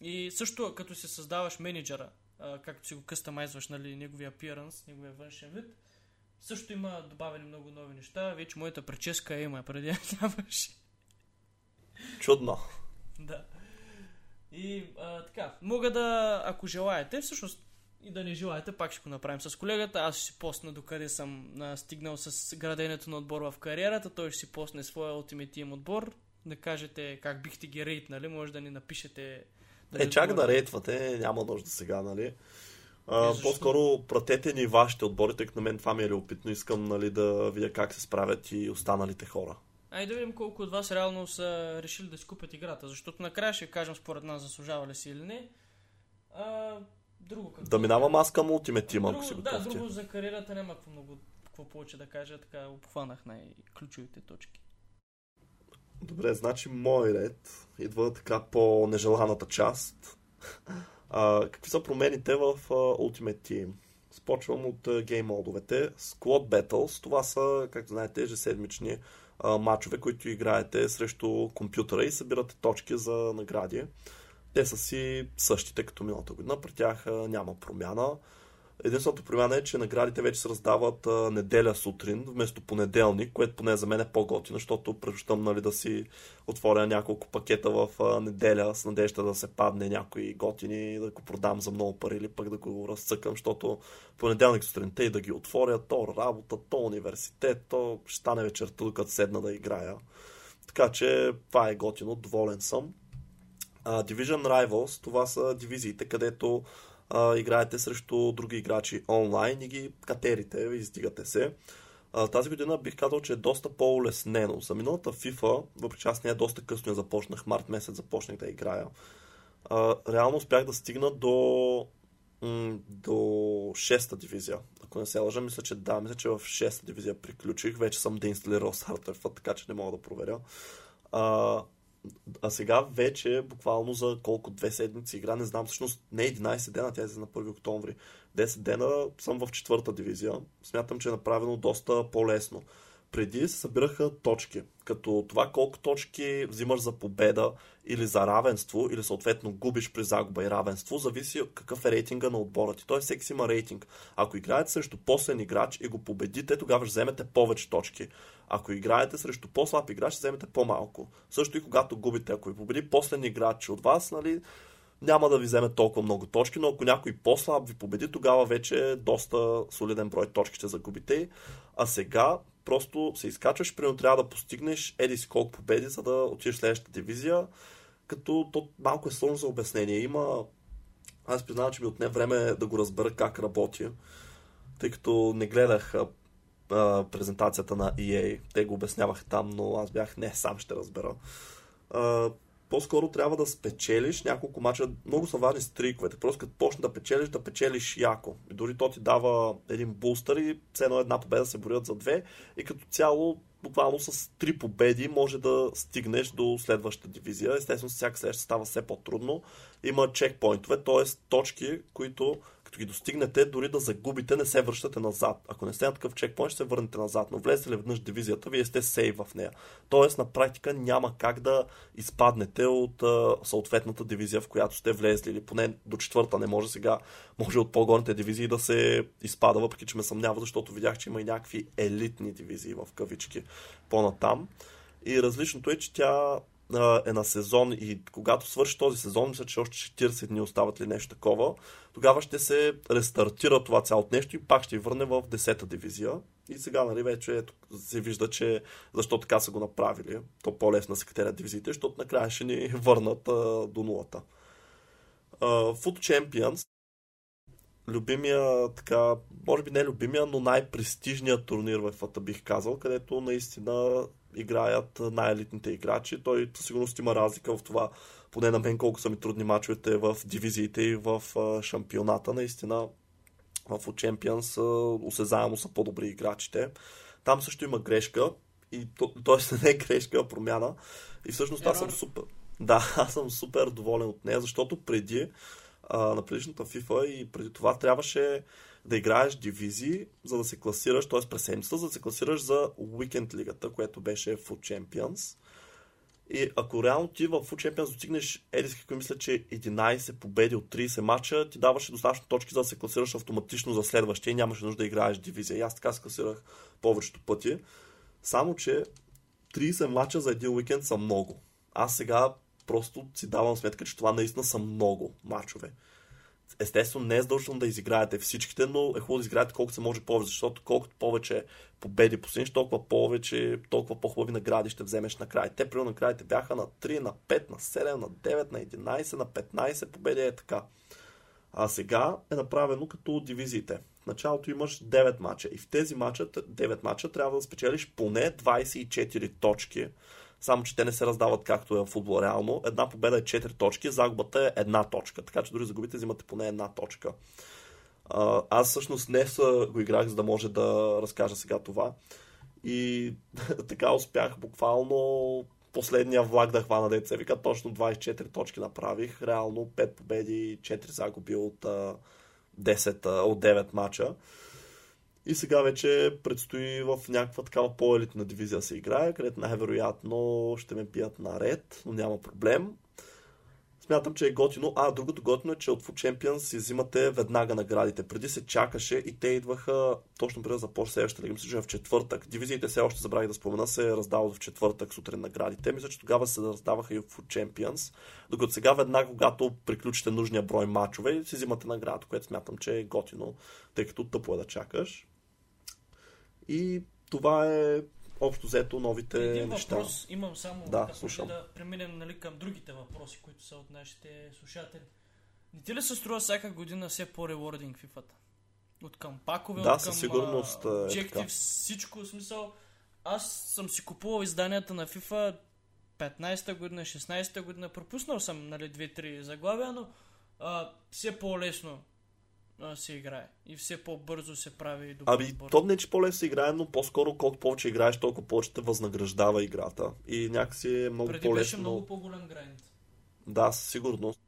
И също като се създаваш менеджера, а, както си го къстамайзваш, нали, неговия appearance, неговия външен вид, също има добавени много нови неща. Вече моята прическа е има, преди нямаше. Чудно. Да. И а, така, мога да, ако желаете, всъщност и да не желаете, пак ще го направим с колегата. Аз ще си постна докъде съм а, стигнал с граденето на отбор в кариерата. Той ще си постне своя Ultimate Team отбор. Да кажете как бихте ги рейтнали. Може да ни напишете. Да е, чак да рейтвате, няма нужда сега, нали? А, е, по-скоро пратете ни вашите отбори, тъй като на мен това ми е любопитно. Искам нали, да видя как се справят и останалите хора. Айде да видим колко от вас реално са решили да си купят играта, защото накрая ще кажем според нас заслужава ли си или не. А, друго какво? Да минавам аз към Ultimate Team, ако си готов. Да, друго за кариерата няма какво много какво повече да кажа, така обхванах най-ключовите точки. Добре, значи мой ред идва така по нежеланата част. А, какви са промените в uh, Ultimate Team? Спочвам от uh, гейм модовете. Squad Battles, това са, както знаете, ежеседмични uh, матчове, които играете срещу компютъра и събирате точки за награди те са си същите като миналата година. При тях няма промяна. Единственото промяна е, че наградите вече се раздават а, неделя сутрин, вместо понеделник, което поне за мен е по-готино, защото предпочитам нали, да си отворя няколко пакета в а, неделя с надежда да се падне някой готини да го продам за много пари или пък да го разцъкам, защото понеделник сутринта и да ги отворя, то работа, то университет, то ще стане вечерта, докато седна да играя. Така че това е готино, доволен съм. Uh, Division Rivals, това са дивизиите, където uh, играете срещу други играчи онлайн и ги катерите, издигате се. Uh, тази година бих казал, че е доста по-улеснено. За миналата FIFA, въпреки че аз не е доста късно я започнах, март месец започнах да играя, uh, реално успях да стигна до, м- до 6-та дивизия. Ако не се лъжа, мисля, че да, мисля, че в 6-та дивизия приключих. Вече съм деинсталирал Starter, така че не мога да проверя. Uh, а сега вече, буквално за колко две седмици игра, не знам, всъщност не 11 дена, тя е на 1 октомври. 10 дена съм в четвърта дивизия. Смятам, че е направено доста по-лесно. Преди се събираха точки, като това колко точки взимаш за победа или за равенство, или съответно губиш при загуба и равенство, зависи какъв е рейтинга на отбора ти. Той всеки си има рейтинг. Ако играете срещу последен играч и го победите, тогава ще вземете повече точки. Ако играете срещу по-слаб играч, ще вземете по-малко. Също и когато губите, ако ви победи последен играч от вас, нали, няма да ви вземе толкова много точки, но ако някой по-слаб ви победи, тогава вече е доста солиден брой точки ще загубите. А сега просто се изкачваш, примерно трябва да постигнеш еди си колко победи, за да отидеш в следващата дивизия, като то малко е сложно за обяснение. Има... Аз признавам, че ми отне време да го разбера как работи, тъй като не гледах а, презентацията на EA. Те го обясняваха там, но аз бях не, сам ще разбера. А, по-скоро трябва да спечелиш няколко мача. Много са важни стриковете. Просто като почне да печелиш, да печелиш яко. И дори то ти дава един бустър и все едно една победа се борят за две. И като цяло, буквално с три победи може да стигнеш до следващата дивизия. Естествено, всяка следваща става все по-трудно. Има чекпоинтове, т.е. точки, които като достигнете, дори да загубите, не се връщате назад. Ако не сте на такъв чекпоинт, ще се върнете назад. Но влезете ли веднъж дивизията, вие сте сейв в нея. Тоест, на практика няма как да изпаднете от а, съответната дивизия, в която сте влезли. Или поне до четвърта не може сега. Може от по-горните дивизии да се изпада, въпреки че ме съмнява, защото видях, че има и някакви елитни дивизии в кавички по-натам. И различното е, че тя е на сезон и когато свърши този сезон, мисля, че още 40 дни остават ли нещо такова, тогава ще се рестартира това цялото нещо и пак ще върне в 10-та дивизия. И сега, нали, вече ето, се вижда, че защо така са го направили. То по-лесно се катерят дивизиите, защото накрая ще ни върнат а, до нулата. Uh, Foot Champions любимия, така, може би не любимия, но най-престижният турнир в ФАТА бих казал, където наистина играят най-елитните играчи. Той със сигурност има разлика в това, поне на мен колко са ми трудни мачовете в дивизиите и в шампионата. Наистина в Champions осезаемо са по-добри играчите. Там също има грешка, и т.е. не е грешка, а промяна. И всъщност аз съм супер. Да, аз съм супер доволен от нея, защото преди а, на предишната FIFA и преди това трябваше да играеш дивизии, за да се класираш, т.е. през седмицата, за да се класираш за Weekend лигата, което беше Food Champions. И ако реално ти в Food Champions достигнеш, Едис, какво мисля, че 11 победи от 30 мача, ти даваше достатъчно точки, за да се класираш автоматично за следващия и нямаше нужда да играеш дивизия. И аз така се класирах повечето пъти. Само, че 30 мача за един уикенд са много. Аз сега просто си давам сметка, че това наистина са много мачове. Естествено, не е задължително да изиграете всичките, но е хубаво да изиграете колкото се може повече, защото колкото повече победи постигнеш, толкова повече, толкова по-хубави награди ще вземеш накрая. Те, примерно, наградите бяха на 3, на 5, на 7, на 9, на 11, на 15 победи е така. А сега е направено като дивизиите. В началото имаш 9 мача и в тези мача, 9 мача трябва да спечелиш поне 24 точки, само че те не се раздават както е в футбол реално. Една победа е 4 точки, загубата е една точка, така че дори загубите взимате поне една точка. Аз всъщност не го играх, за да може да разкажа сега това. И така успях буквално последния влак да хвана деца. Вика, точно 24 точки направих. Реално 5 победи, 4 загуби от 10, от 9 мача. И сега вече предстои в някаква такава по-елитна дивизия се играе, където най-вероятно ще ме бият наред, но няма проблем. смятам, че е готино. А, другото готино е, че от Food Champions си взимате веднага наградите. Преди се чакаше и те идваха точно преди да започне следващата лига. Мисля, че в четвъртък. Дивизиите все още забравих да спомена, се раздават в четвъртък сутрин наградите. Мисля, че тогава се раздаваха и в Food Champions. Докато сега веднага, когато приключите нужния брой мачове, си взимате награда, което смятам, че е готино, тъй като тъпо е да чакаш. И това е общо взето новите Един неща. въпрос имам само, Да, слушам. да преминем нали, към другите въпроси, които са от нашите слушатели. Не ти ли се струва всяка година все по-ревординг FIFA-та? От към пакове, Да, от към сигурност е Objective, така. всичко, смисъл. Аз съм си купувал изданията на FIFA 15-та година, 16-та година, пропуснал съм нали, 2-3 заглавия, но а, все по-лесно а, се играе и все по-бързо се прави добър Ами, отбор. то не, че по-лесно се играе, но по-скоро колко повече играеш, толкова повече те възнаграждава играта. И някакси е много Преди по-лесно. беше много по-голям грайнд. Да, със сигурност.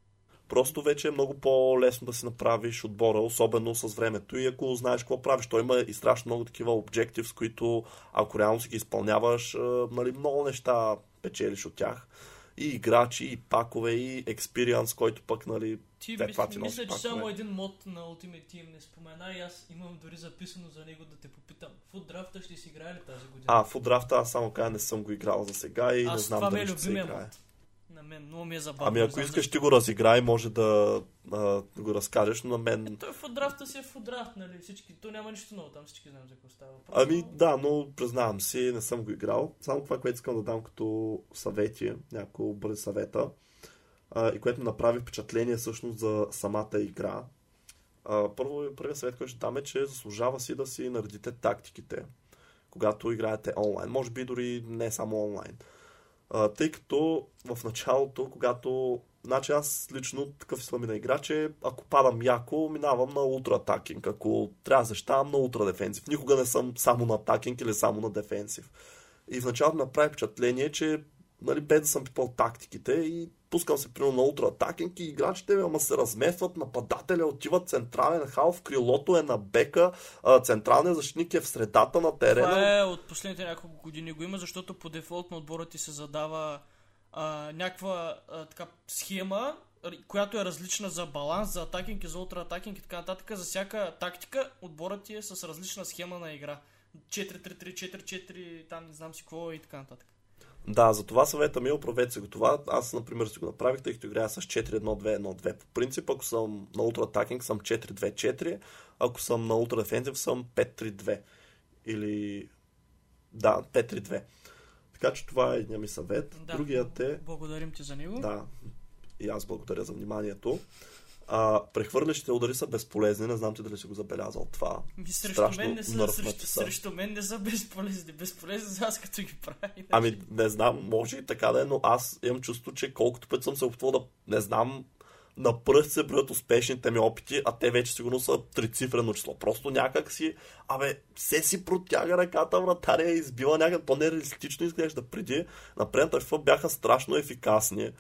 Просто вече е много по-лесно да си направиш отбора, особено с времето и ако знаеш какво правиш. Той има и страшно много такива objectives, които ако реално си ги изпълняваш, а, нали, много неща печелиш от тях. И играчи, и пакове, и experience, който пък, нали, Ти Те мис, това ти мисля, че пак, само бе. един мод на Ultimate Team не спомена и аз имам дори записано за него да те попитам. Фут драфта ще си играе ли тази година? А, в драфта аз само кажа, не съм го играл за сега и не аз знам това ми е дали ще се играе. мод. На мен много ми е забавно. Ами не ако знам искаш ти го разиграй, може да, а, го разкажеш, но на мен... Той фут драфта си е фут драфт, нали? Всички, то няма нищо ново, там всички знаем за какво става. въпрос. Ами да, но признавам си, не съм го играл. Само това, което искам да дам като съвети, няколко бързи съвета, а, и което направи впечатление всъщност за самата игра. А, първо, първият съвет, който ще дам е, че заслужава си да си наредите тактиките, когато играете онлайн. Може би дори не само онлайн. А, тъй като в началото, когато... Значи аз лично такъв съм на игра, че ако падам яко, минавам на ултра атакинг. Ако трябва да защитавам на ултра дефенсив. Никога не съм само на атакинг или само на дефенсив. И в началото направи впечатление, че нали, без да съм пипал тактиките и пускам се примерно на ултра атакинг и играчите ми ама се разместват, нападателя отиват централен халф, крилото е на бека, централният защитник е в средата на терена. Това е от последните няколко години го има, защото по дефолт на отбора ти се задава а, някаква а, така схема, която е различна за баланс, за атакинг и за ултра атакинг и така нататък. За всяка тактика отборът ти е с различна схема на игра. 4-3-3, 4-4, там не знам си какво и така нататък. Да, за това съвета ми е, оправете се го това. Аз, например, си го направих, тъй като играя с 4-1-2-1-2. По принцип, ако съм на ултра атакинг, съм 4-2-4. Ако съм на ултра дефенсив, съм 5-3-2. Или... Да, 5-3-2. Така че това е едния ми съвет. Да. Другият е... Благодарим ти за него. Да, и аз благодаря за вниманието. А, прехвърлящите удари са безполезни. Не знам ти дали си го забелязал това. Ми срещу Страшно мен не са, срещу, са. срещу мен не са безполезни. Безполезни са аз като ги правя. иначе. Ами, не знам, може и така да е, но аз имам чувство, че колкото път съм се опитвал да, не знам, на пръст се броят успешните ми опити, а те вече сигурно са трицифрено число. Просто някак си, абе, се си протяга ръката, вратаря е избила някак по-нереалистично изглежда. Преди на предната бяха страшно ефикасни.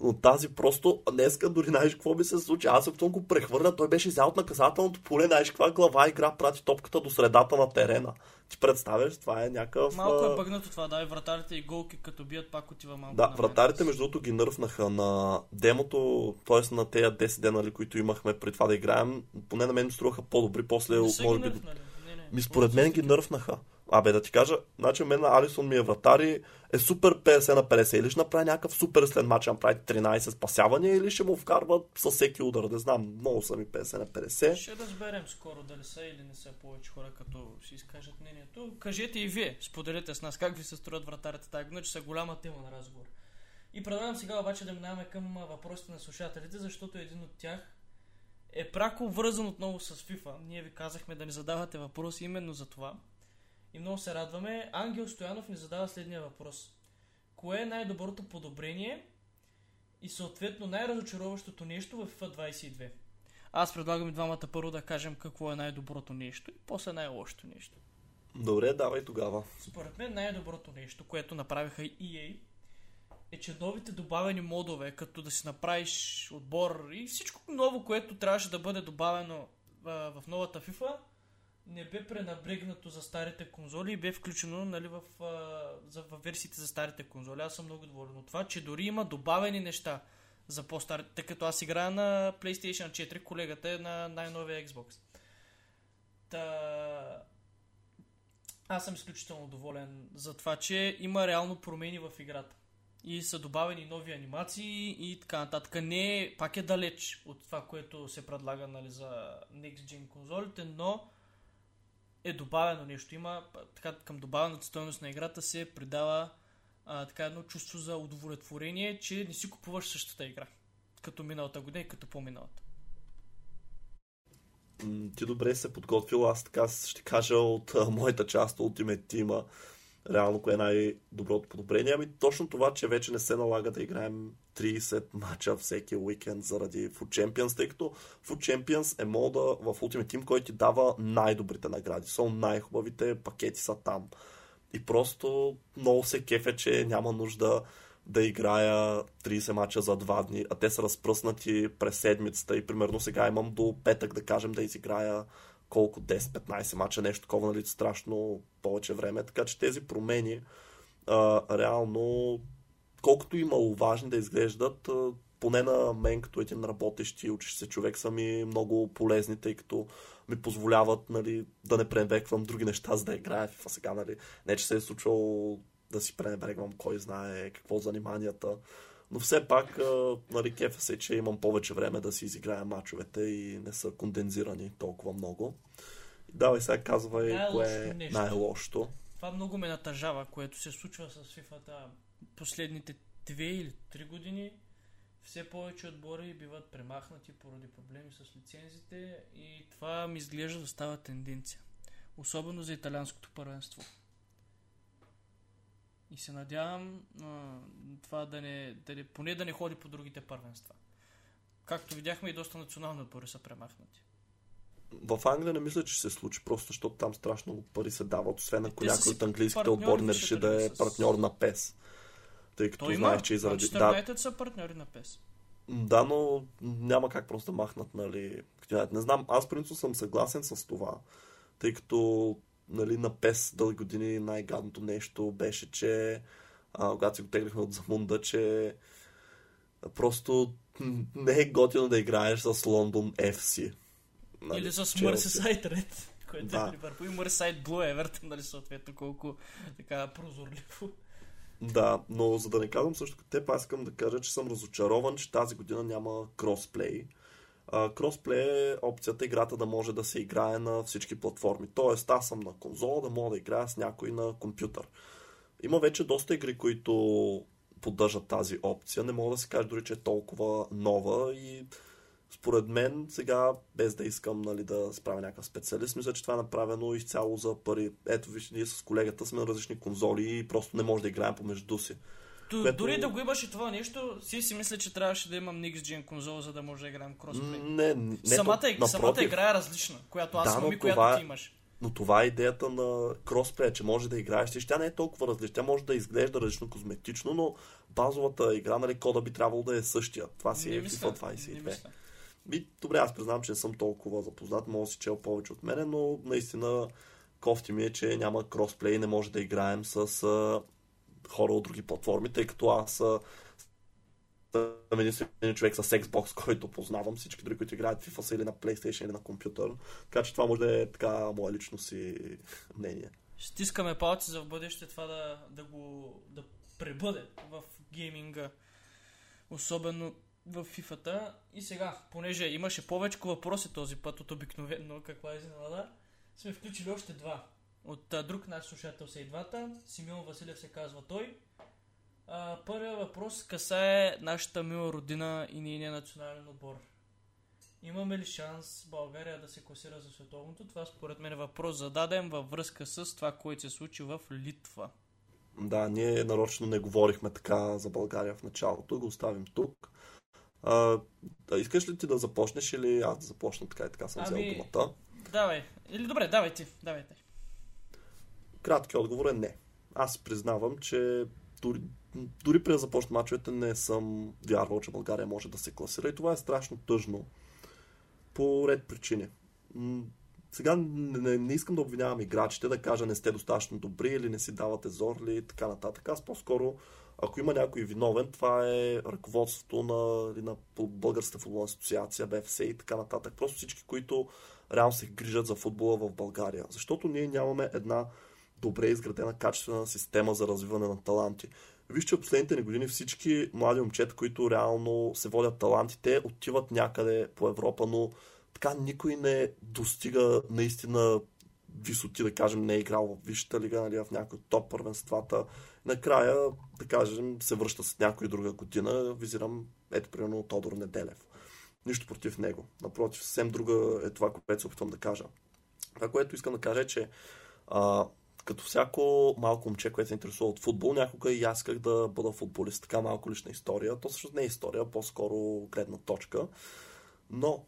Но тази просто, днеска дори знаеш какво ми се случи. Аз като го прехвърля, той беше взял от наказателното поле, знаеш каква глава игра прати топката до средата на терена. Ти представяш, това е някакъв... Малко е бъгнато това, да, и вратарите и голки като бият пак отива малко. да, вратарите между другото ги нърфнаха на демото, т.е. на тези 10 дена, нали, които имахме при това да играем, поне на мен ми струваха по-добри, после Не може би... Не, не. Ми според мен ги нърфнаха. Абе да ти кажа, значи мен на Алисон ми е вратар и е супер 50 на 50. Или ще направи някакъв супер след мача, направи 13 спасявания или ще му вкарват със всеки удар. Не знам, много са ми 50 на 50. Ще разберем скоро дали са или не са повече хора, като си изкажат мнението. Кажете и вие, споделете с нас как ви се строят вратарите тази година, че са голяма тема на разговор. И предлагам сега обаче да минаваме към въпросите на слушателите, защото един от тях е прако вързан отново с FIFA. Ние ви казахме да ни задавате въпроси именно за това. И много се радваме. Ангел Стоянов ни задава следния въпрос. Кое е най-доброто подобрение и съответно най-разочароващото нещо в FIFA 22? Аз предлагам и двамата първо да кажем какво е най-доброто нещо и после най-лошото нещо. Добре, давай тогава. Според мен най-доброто нещо, което направиха EA, е, че новите добавени модове, като да си направиш отбор и всичко ново, което трябваше да бъде добавено а, в новата FIFA, не бе пренабрегнато за старите конзоли и бе включено нали, в, за, в версиите за старите конзоли. Аз съм много доволен от това, че дори има добавени неща за по-стар, тъй като аз играя на PlayStation 4, колегата е на най-новия Xbox. Та... Аз съм изключително доволен за това, че има реално промени в играта. И са добавени нови анимации и така нататък. Не, пак е далеч от това, което се предлага нали, за Next Gen конзолите, но е добавено нещо. Има така, към добавената стоеност на играта се придава а, така едно чувство за удовлетворение, че не си купуваш същата игра. Като миналата година и като по-миналата. Ти добре се подготвил, аз така ще кажа от а, моята част от Ultimate Team реално кое е най-доброто подобрение. Ами точно това, че вече не се налага да играем 30 мача всеки уикенд заради Food Champions, тъй като Food Champions е мода в Ultimate Team, който ти дава най-добрите награди. Са най-хубавите пакети са там. И просто много се кефе, че няма нужда да играя 30 мача за два дни, а те са разпръснати през седмицата и примерно сега имам до петък да кажем да изиграя колко 10-15 мача, нещо такова, нали, страшно повече време. Така че тези промени а, реално, колкото и маловажни да изглеждат, а, поне на мен като един работещ и учещ се човек са ми много полезни, тъй като ми позволяват нали, да не пренебрегвам други неща, за да играя FIFA сега. Нали. Не, че се е случвало да си пренебрегвам кой знае какво заниманията. Но все пак, нали, кефа се, че имам повече време да си изиграя мачовете и не са кондензирани толкова много. Давай сега казвай най кое е най-лошото. Това много ме натъжава, което се случва с FIFA последните две или три години. Все повече отбори биват премахнати поради проблеми с лицензите и това ми изглежда да става тенденция. Особено за италианското първенство. И се надявам а, това да не, да не, поне да не ходи по другите първенства. Както видяхме и доста национални отбори са премахнати. В Англия не мисля, че се случи, просто защото там страшно много пари се дават, освен ако някой от английските отбори не реши да е с... партньор на ПЕС. Тъй като знаеш, че и заради... Да, са партньори на ПЕС. Да, но няма как просто да махнат, нали... Не знам, аз принцип съм съгласен с това, тъй като нали, на PES дълги години най-гадното нещо беше, че а, когато си го теглихме от Замунда, че просто не е готино да играеш с Лондон FC. Нали, Или с Мърсисайд Ред, което да. е Ливърпул. И Мърсисайд Блу Евертън, нали, съответно, колко така прозорливо. Да, но за да не казвам също като теб, аз искам да кажа, че съм разочарован, че тази година няма кросплей кросплей е опцията играта да може да се играе на всички платформи. Тоест, аз съм на конзола, да мога да играя с някой на компютър. Има вече доста игри, които поддържат тази опция. Не мога да се кажа дори, че е толкова нова и според мен сега, без да искам нали, да справя някакъв специалист, мисля, че това е направено изцяло за пари. Ето, виж, ние с колегата сме на различни конзоли и просто не може да играем помежду си. Д- което... Дори да го имаше това нещо, си си мисля, че трябваше да имам Next Gen конзола, за да може да играем кросплей. Не, не, самата, то, самата игра е различна, която аз да, имам и която това... ти имаш. Но това е идеята на кросплея, че може да играеш. Тя не е толкова различна. Тя може да изглежда различно козметично, но базовата игра, нали, кода би трябвало да е същия. Това си не е мисля, FIFA 22. Би, добре, аз признавам, че не съм толкова запознат, мога да си чел повече от мене, но наистина кофти ми е, че няма кросплей, не може да играем с хора от други платформи, тъй като аз съм единствения човек с Xbox, който познавам. Всички други, които играят FIFA са или на PlayStation, или на компютър. Така че това може да е така мое лично си мнение. Стискаме палци за в бъдеще това да, да го да пребъде в гейминга. Особено в FIFA-та. И сега, понеже имаше повече въпроси този път от обикновено, каква е изненада, сме включили още два. От а, друг наш слушател са и двата. Симеон Василев се казва той. А, първият въпрос касае нашата мила родина и нейния национален отбор. Имаме ли шанс България да се класира за световното? Това според мен е въпрос зададен във връзка с това, което се случи в Литва. Да, ние нарочно не говорихме така за България в началото, го оставим тук. А, да, искаш ли ти да започнеш или аз да започна така и така съм ами, взел думата? Давай. Или добре, давай ти. Давай ти. Краткият отговор е не. Аз признавам, че дори, дори при да започнат мачовете не съм вярвал, че България може да се класира и това е страшно тъжно по ред причини. Сега не, не, не искам да обвинявам играчите, да кажа не сте достатъчно добри или не си давате зорли и така нататък. Аз по-скоро, ако има някой виновен, това е ръководството на, на Българската футболна асоциация, БФС и така нататък. Просто всички, които реално се грижат за футбола в България. Защото ние нямаме една добре изградена качествена система за развиване на таланти. Вижте, последните ни години всички млади момчета, които реално се водят талантите, отиват някъде по Европа, но така никой не достига наистина висоти, да кажем, не е играл в Висшата лига, нали, в някои топ първенствата. Накрая, да кажем, се връща с някоя друга година. Визирам, ето, примерно, Тодор Неделев. Нищо против него. Напротив, съвсем друга е това, което се опитвам да кажа. Това, което искам да кажа е, че а, като всяко малко момче, което се интересува от футбол, някога и аз исках да бъда футболист. Така малко лична история. То също не е история, по-скоро гледна точка. Но,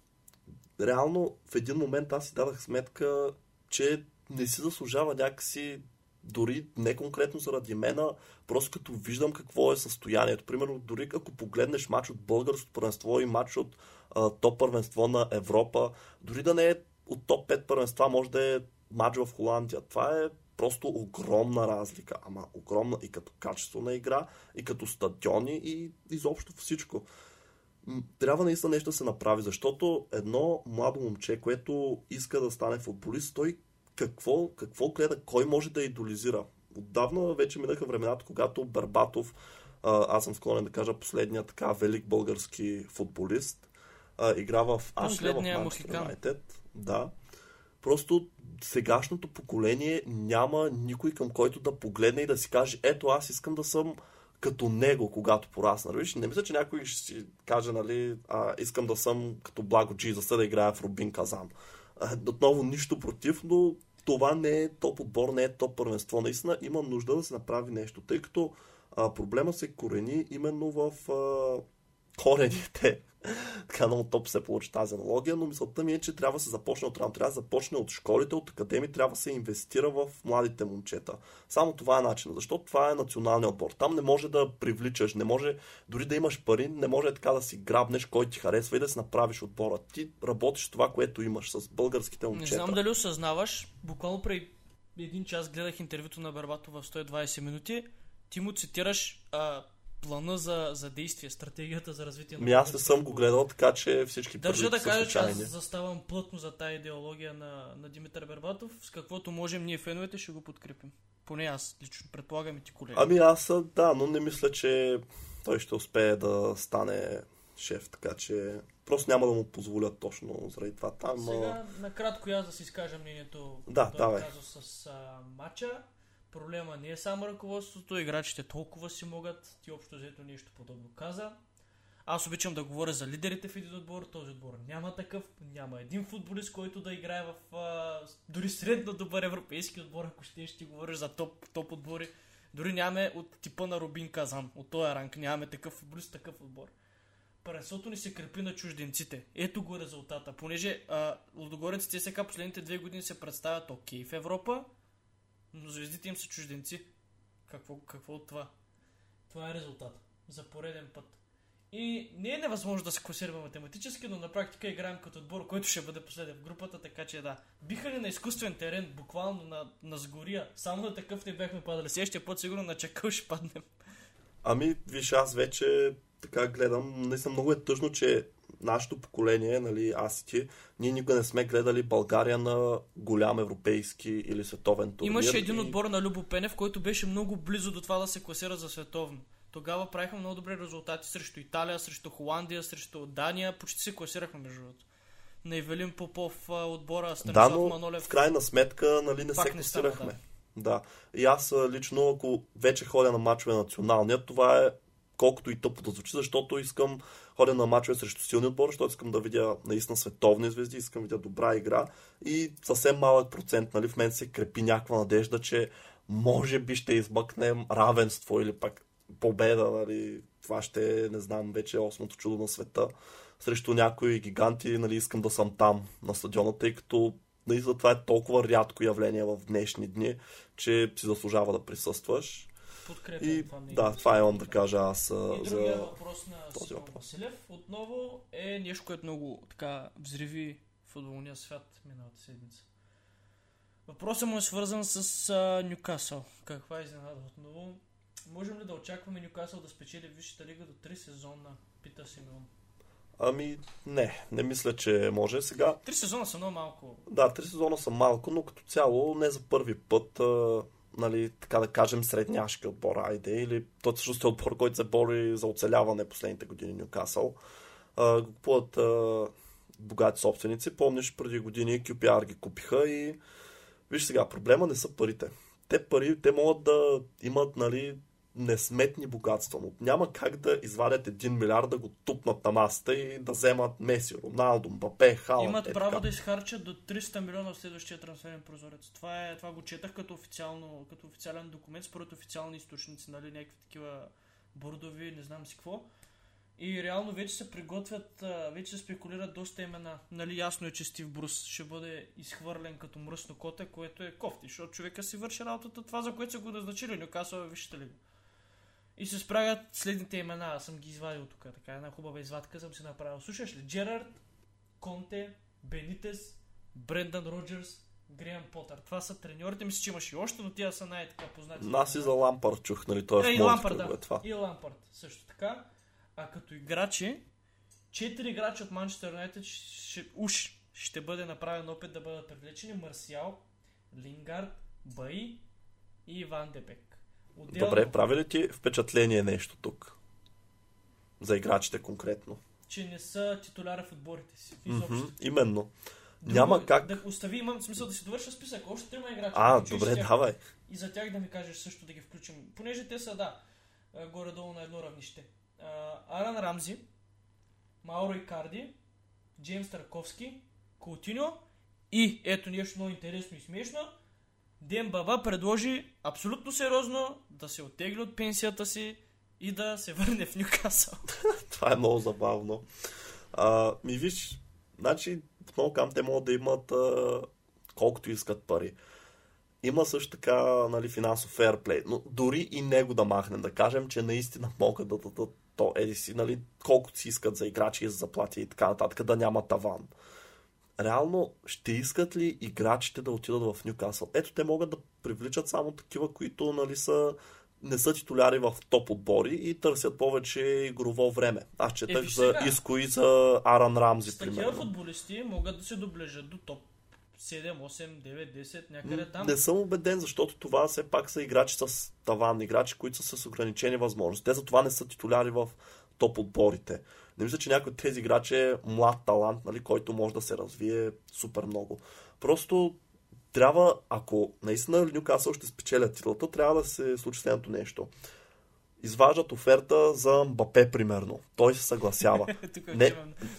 реално, в един момент аз си дадах сметка, че не си заслужава някакси дори не конкретно заради мена, просто като виждам какво е състоянието. Примерно, дори ако погледнеш матч от българското първенство и матч от а, топ първенство на Европа, дори да не е от топ 5 първенства, може да е матч в Холандия. Това е просто огромна разлика. Ама огромна и като качество на игра, и като стадиони, и изобщо всичко. Трябва наистина нещо да се направи, защото едно младо момче, което иска да стане футболист, той какво, какво гледа, кой може да идолизира. Отдавна вече минаха времената, когато Барбатов, аз съм склонен да кажа последния така велик български футболист, игра в Англия, в Манчестър Юнайтед. Да. Просто сегашното поколение няма никой към който да погледне и да си каже, ето аз искам да съм като него, когато порасна. Виж, не мисля, че някой ще си каже, нали, а, искам да съм като Благо Джизаса да играя в Рубин Казан. Отново нищо против, но това не е топ отбор, не е топ първенство. Наистина има нужда да се направи нещо, тъй като а, проблема се корени именно в а, корените така много топ се получи тази аналогия, но мисълта ми е, че трябва да се започне от рано. Трябва да започне от школите, от академии, трябва да се инвестира в младите момчета. Само това е начин, защото това е националният отбор. Там не може да привличаш, не може дори да имаш пари, не може така да си грабнеш кой ти харесва и да си направиш отбора. Ти работиш това, което имаш с българските момчета. Не знам дали осъзнаваш, буквално преди един час гледах интервюто на Барбато в 120 минути. Ти му цитираш а, плана за, за действие, стратегията за развитие на Ми аз не съм го гледал, така че всички Държа да кажа, че аз заставам плътно за тази идеология на, на Димитър Бербатов. С каквото можем ние феновете ще го подкрепим. Поне аз лично предполагам и ти колеги. Ами аз да, но не мисля, че той ще успее да стане шеф, така че просто няма да му позволят точно заради това. Там, Сега, накратко аз да си изкажа мнението, да, давай. с а, матча. Проблема не е само ръководството, играчите толкова си могат, ти общо взето нещо подобно каза. Аз обичам да говоря за лидерите в един отбор, този отбор няма такъв, няма един футболист, който да играе в а, дори средно добър европейски отбор, ако ще ще говориш за топ, топ отбори. Дори нямаме от типа на Рубин Казан, от този ранг, нямаме такъв футболист, такъв отбор. Паренството ни се крепи на чужденците. Ето го резултата. Понеже а, лудогореците сега последните две години се представят окей в Европа, но звездите им са чужденци. Какво, какво от това? Това е резултат. За пореден път. И не е невъзможно да се класираме математически, но на практика играем като отбор, който ще бъде последен в групата, така че да. Биха ли на изкуствен терен, буквално на, на сгория, само на такъв не бяхме падали. Следващия път сигурно на чакъл ще паднем. Ами, виж, аз вече така гледам, наистина много е тъжно, че нашето поколение, нали, аз и ти, ние никога не сме гледали България на голям европейски или световен турнир. Имаше един и... отбор на Любо Пенев, който беше много близо до това да се класира за световно. Тогава правихме много добри резултати срещу Италия, срещу Холандия, срещу Дания. Почти се класирахме между другото. На Ивелин Попов отбора, Станислав да, но Манолев. в крайна сметка нали, не се класирахме. Да. да. И аз лично, ако вече ходя на мачове националния, това е колкото и тъпо да звучи, защото искам ходя на мачове срещу силни отбори, защото искам да видя наистина световни звезди, искам да видя добра игра и съвсем малък процент, нали, в мен се крепи някаква надежда, че може би ще измъкнем равенство или пак победа, нали, това ще е, не знам, вече осмото чудо на света. Срещу някои гиганти, нали, искам да съм там на стадиона, тъй като наистина това е толкова рядко явление в днешни дни, че си заслужава да присъстваш. Подкрепям и, това Да, това имам да кажа аз и за въпрос на този въпрос. Василев отново е нещо, което много така взриви футболния свят миналата седмица. Въпросът му е свързан с а, Нюкасъл. Каква е изненада отново? Можем ли да очакваме Нюкасъл да спечели Висшата лига до 3 сезона? Пита Симеон. Ами, не, не мисля, че може. Сега, Три сезона са много малко. да, три сезона са малко, но като цяло не за първи път, а, нали, така да кажем, средняшки отбор, айде, или той всъщност е отбор, който се бори за оцеляване последните години Нюкасъл. А, го купуват богати собственици. Помниш, преди години QPR ги купиха и виж сега, проблема не са парите. Те пари, те могат да имат, нали, несметни богатства, но няма как да извадят 1 милиард да го тупнат на масата и да вземат Меси, Роналдо, Мбапе, Халанд. Имат е право така. да изхарчат до 300 милиона в следващия трансферен прозорец. Това, е, това го четах като, официално, като официален документ, според официални източници, нали, някакви такива бордови, не знам си какво. И реално вече се приготвят, вече се спекулират доста имена. Нали, ясно е, че Стив Брус ще бъде изхвърлен като мръсно коте, което е кофти, защото човека си върши работата, това за което са го назначили, Нюкасъл е вижте ли. И се справят следните имена, аз съм ги извадил тук, така една хубава извадка съм си направил. Слушаш ли? Джерард, Конте, Бенитес, Брендан Роджерс, Греъм Потър. Това са треньорите. Мисля, че имаш и още, но тия са най-така познати. Аз и за Лампард чух, нали, той е Е, и Лампард, да. това. И Лампард също така. А като играчи, четири играчи от Манчестър Юнайтед уж ще бъде направен опит да бъдат привлечени. Марсиал, Лингард, Баи и Иван Дебек. Отделно, Добре, прави ли ти впечатление нещо тук? За играчите конкретно. че не са титуляри в отборите си. Мгм, именно. Друго, Няма как. Да остави, имам смисъл да си довърша списък. Още трима играчи. А, Включи добре, давай. И за тях да ми кажеш също да ги включим. Понеже те са, да, горе-долу на едно равнище. Аран Рамзи, Мауро Икарди, Джеймс Тарковски, Култиньо и ето нещо много интересно и смешно. Ден Баба предложи абсолютно сериозно да се оттегли от пенсията си и да се върне в Нюкасъл. Това е много забавно. А, ми виж, значи в много кам те могат да имат а, колкото искат пари. Има също така нали, финансов фейрплей, но дори и него да махнем, да кажем, че наистина могат да дадат то, еди си, нали, колкото си искат за играчи за заплати и така нататък, да няма таван. Реално, ще искат ли играчите да отидат в Ньюкасъл? Ето, те могат да привличат само такива, които нали, са, не са титуляри в топ отбори и търсят повече игрово време. Аз четах виж за. Иско и за Аран Рамзи, С такива примерно. футболисти могат да се доближат до топ 7, 8, 9, 10, някъде там. Не съм убеден, защото това все пак са играчи с таван, играчи, които са с ограничени възможности. Те затова не са титуляри в топ отборите. Не мисля, че някой от тези играчи е млад талант, нали, който може да се развие супер много. Просто трябва, ако наистина Нюкасъл ще спечелят титлата, трябва да се случи следното нещо. Изваждат оферта за Мбапе, примерно. Той се съгласява. Не,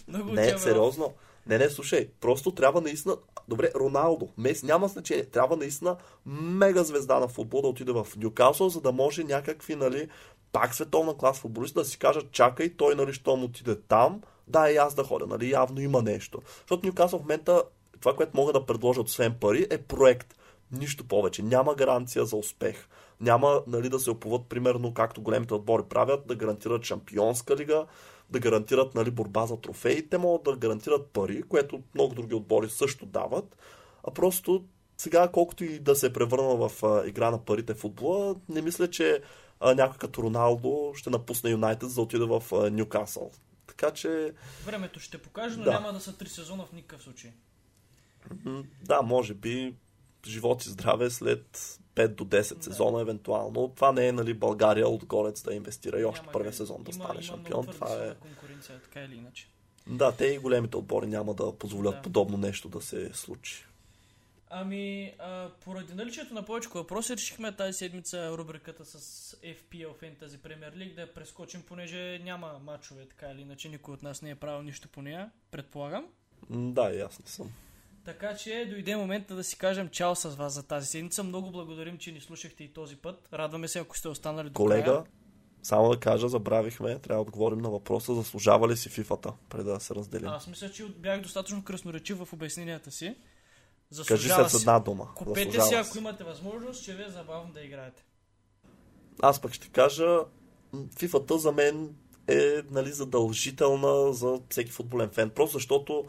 не, сериозно. Не, не, слушай, просто трябва наистина... Добре, Роналдо, Мес, няма значение. Трябва наистина мега звезда на футбол да отиде в Ньюкасъл, за да може някакви, нали, пак световна клас футболист да си кажат, чакай, той, нали, щом отиде там, да, и аз да ходя, нали, явно има нещо. Защото Ньюкасъл в момента, това, което могат да предложат, освен пари, е проект. Нищо повече. Няма гаранция за успех. Няма нали, да се оповат, примерно, както големите отбори правят, да гарантират шампионска лига, да гарантират нали, борба за трофеи. Те могат да гарантират пари, което много други отбори също дават. А просто сега, колкото и да се е превърнал в а, игра на парите в футбола, не мисля, че а, някой като Роналдо ще напусне Юнайтед, за да отиде в Ньюкасъл. Така че, Времето ще покаже, но Да. няма да са 3 сезона в никакъв случай. да, може би живот и здраве след 5 до 10 Да. сезона, евентуално. Това не е нали, България отгорец да инвестира и още Няма първия сезон да има, стане има шампион. Това е... конкуренция, така или иначе. Да, те и големите отбори няма да позволят Да. подобно нещо да се случи. Ами, а, поради наличието на повече въпроси, решихме тази седмица рубриката с FPL Fantasy Premier League да я прескочим, понеже няма мачове, така или иначе никой от нас не е правил нищо по нея, предполагам. Да, не съм. Така че дойде момента да си кажем чао с вас за тази седмица. Много благодарим, че ни слушахте и този път. Радваме се, ако сте останали до Колега, края. само да кажа, забравихме, трябва да отговорим на въпроса, заслужава ли си фифата, преди да се разделим. Аз мисля, че бях достатъчно красноречив в обясненията си. Кажи Заслужава се с една дума. Купете си, ако имате възможност, ще ви е забавно да играете. Аз пък ще кажа, фифата за мен е нали, задължителна за всеки футболен фен. Просто защото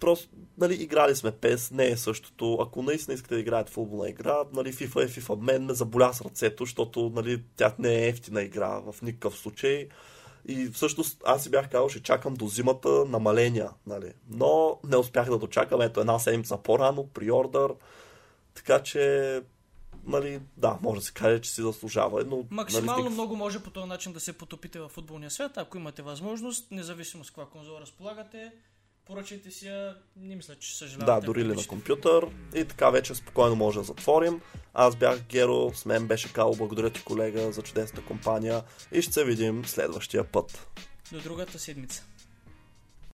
просто, нали, играли сме PES, не е същото. Ако наистина искате да играете футболна игра, нали, FIFA е FIFA. Мен ме заболя с ръцето, защото, нали, тя не е ефтина игра в никакъв случай. И всъщност аз си бях казал, ще чакам до зимата намаления, нали. Но не успях да дочакам, ето една седмица по-рано, при ордер. Така че нали, да, може да се каже, че си заслужава. Но, Максимално нали, много може по този начин да се потопите в футболния свят, ако имате възможност, независимо с каква конзола разполагате, поръчайте си я, не мисля, че съжалявате. Да, дори ли на компютър и така вече спокойно може да затворим. Аз бях Геро, с мен беше Кало, благодаря ти колега за чудесната компания и ще се видим следващия път. До другата седмица.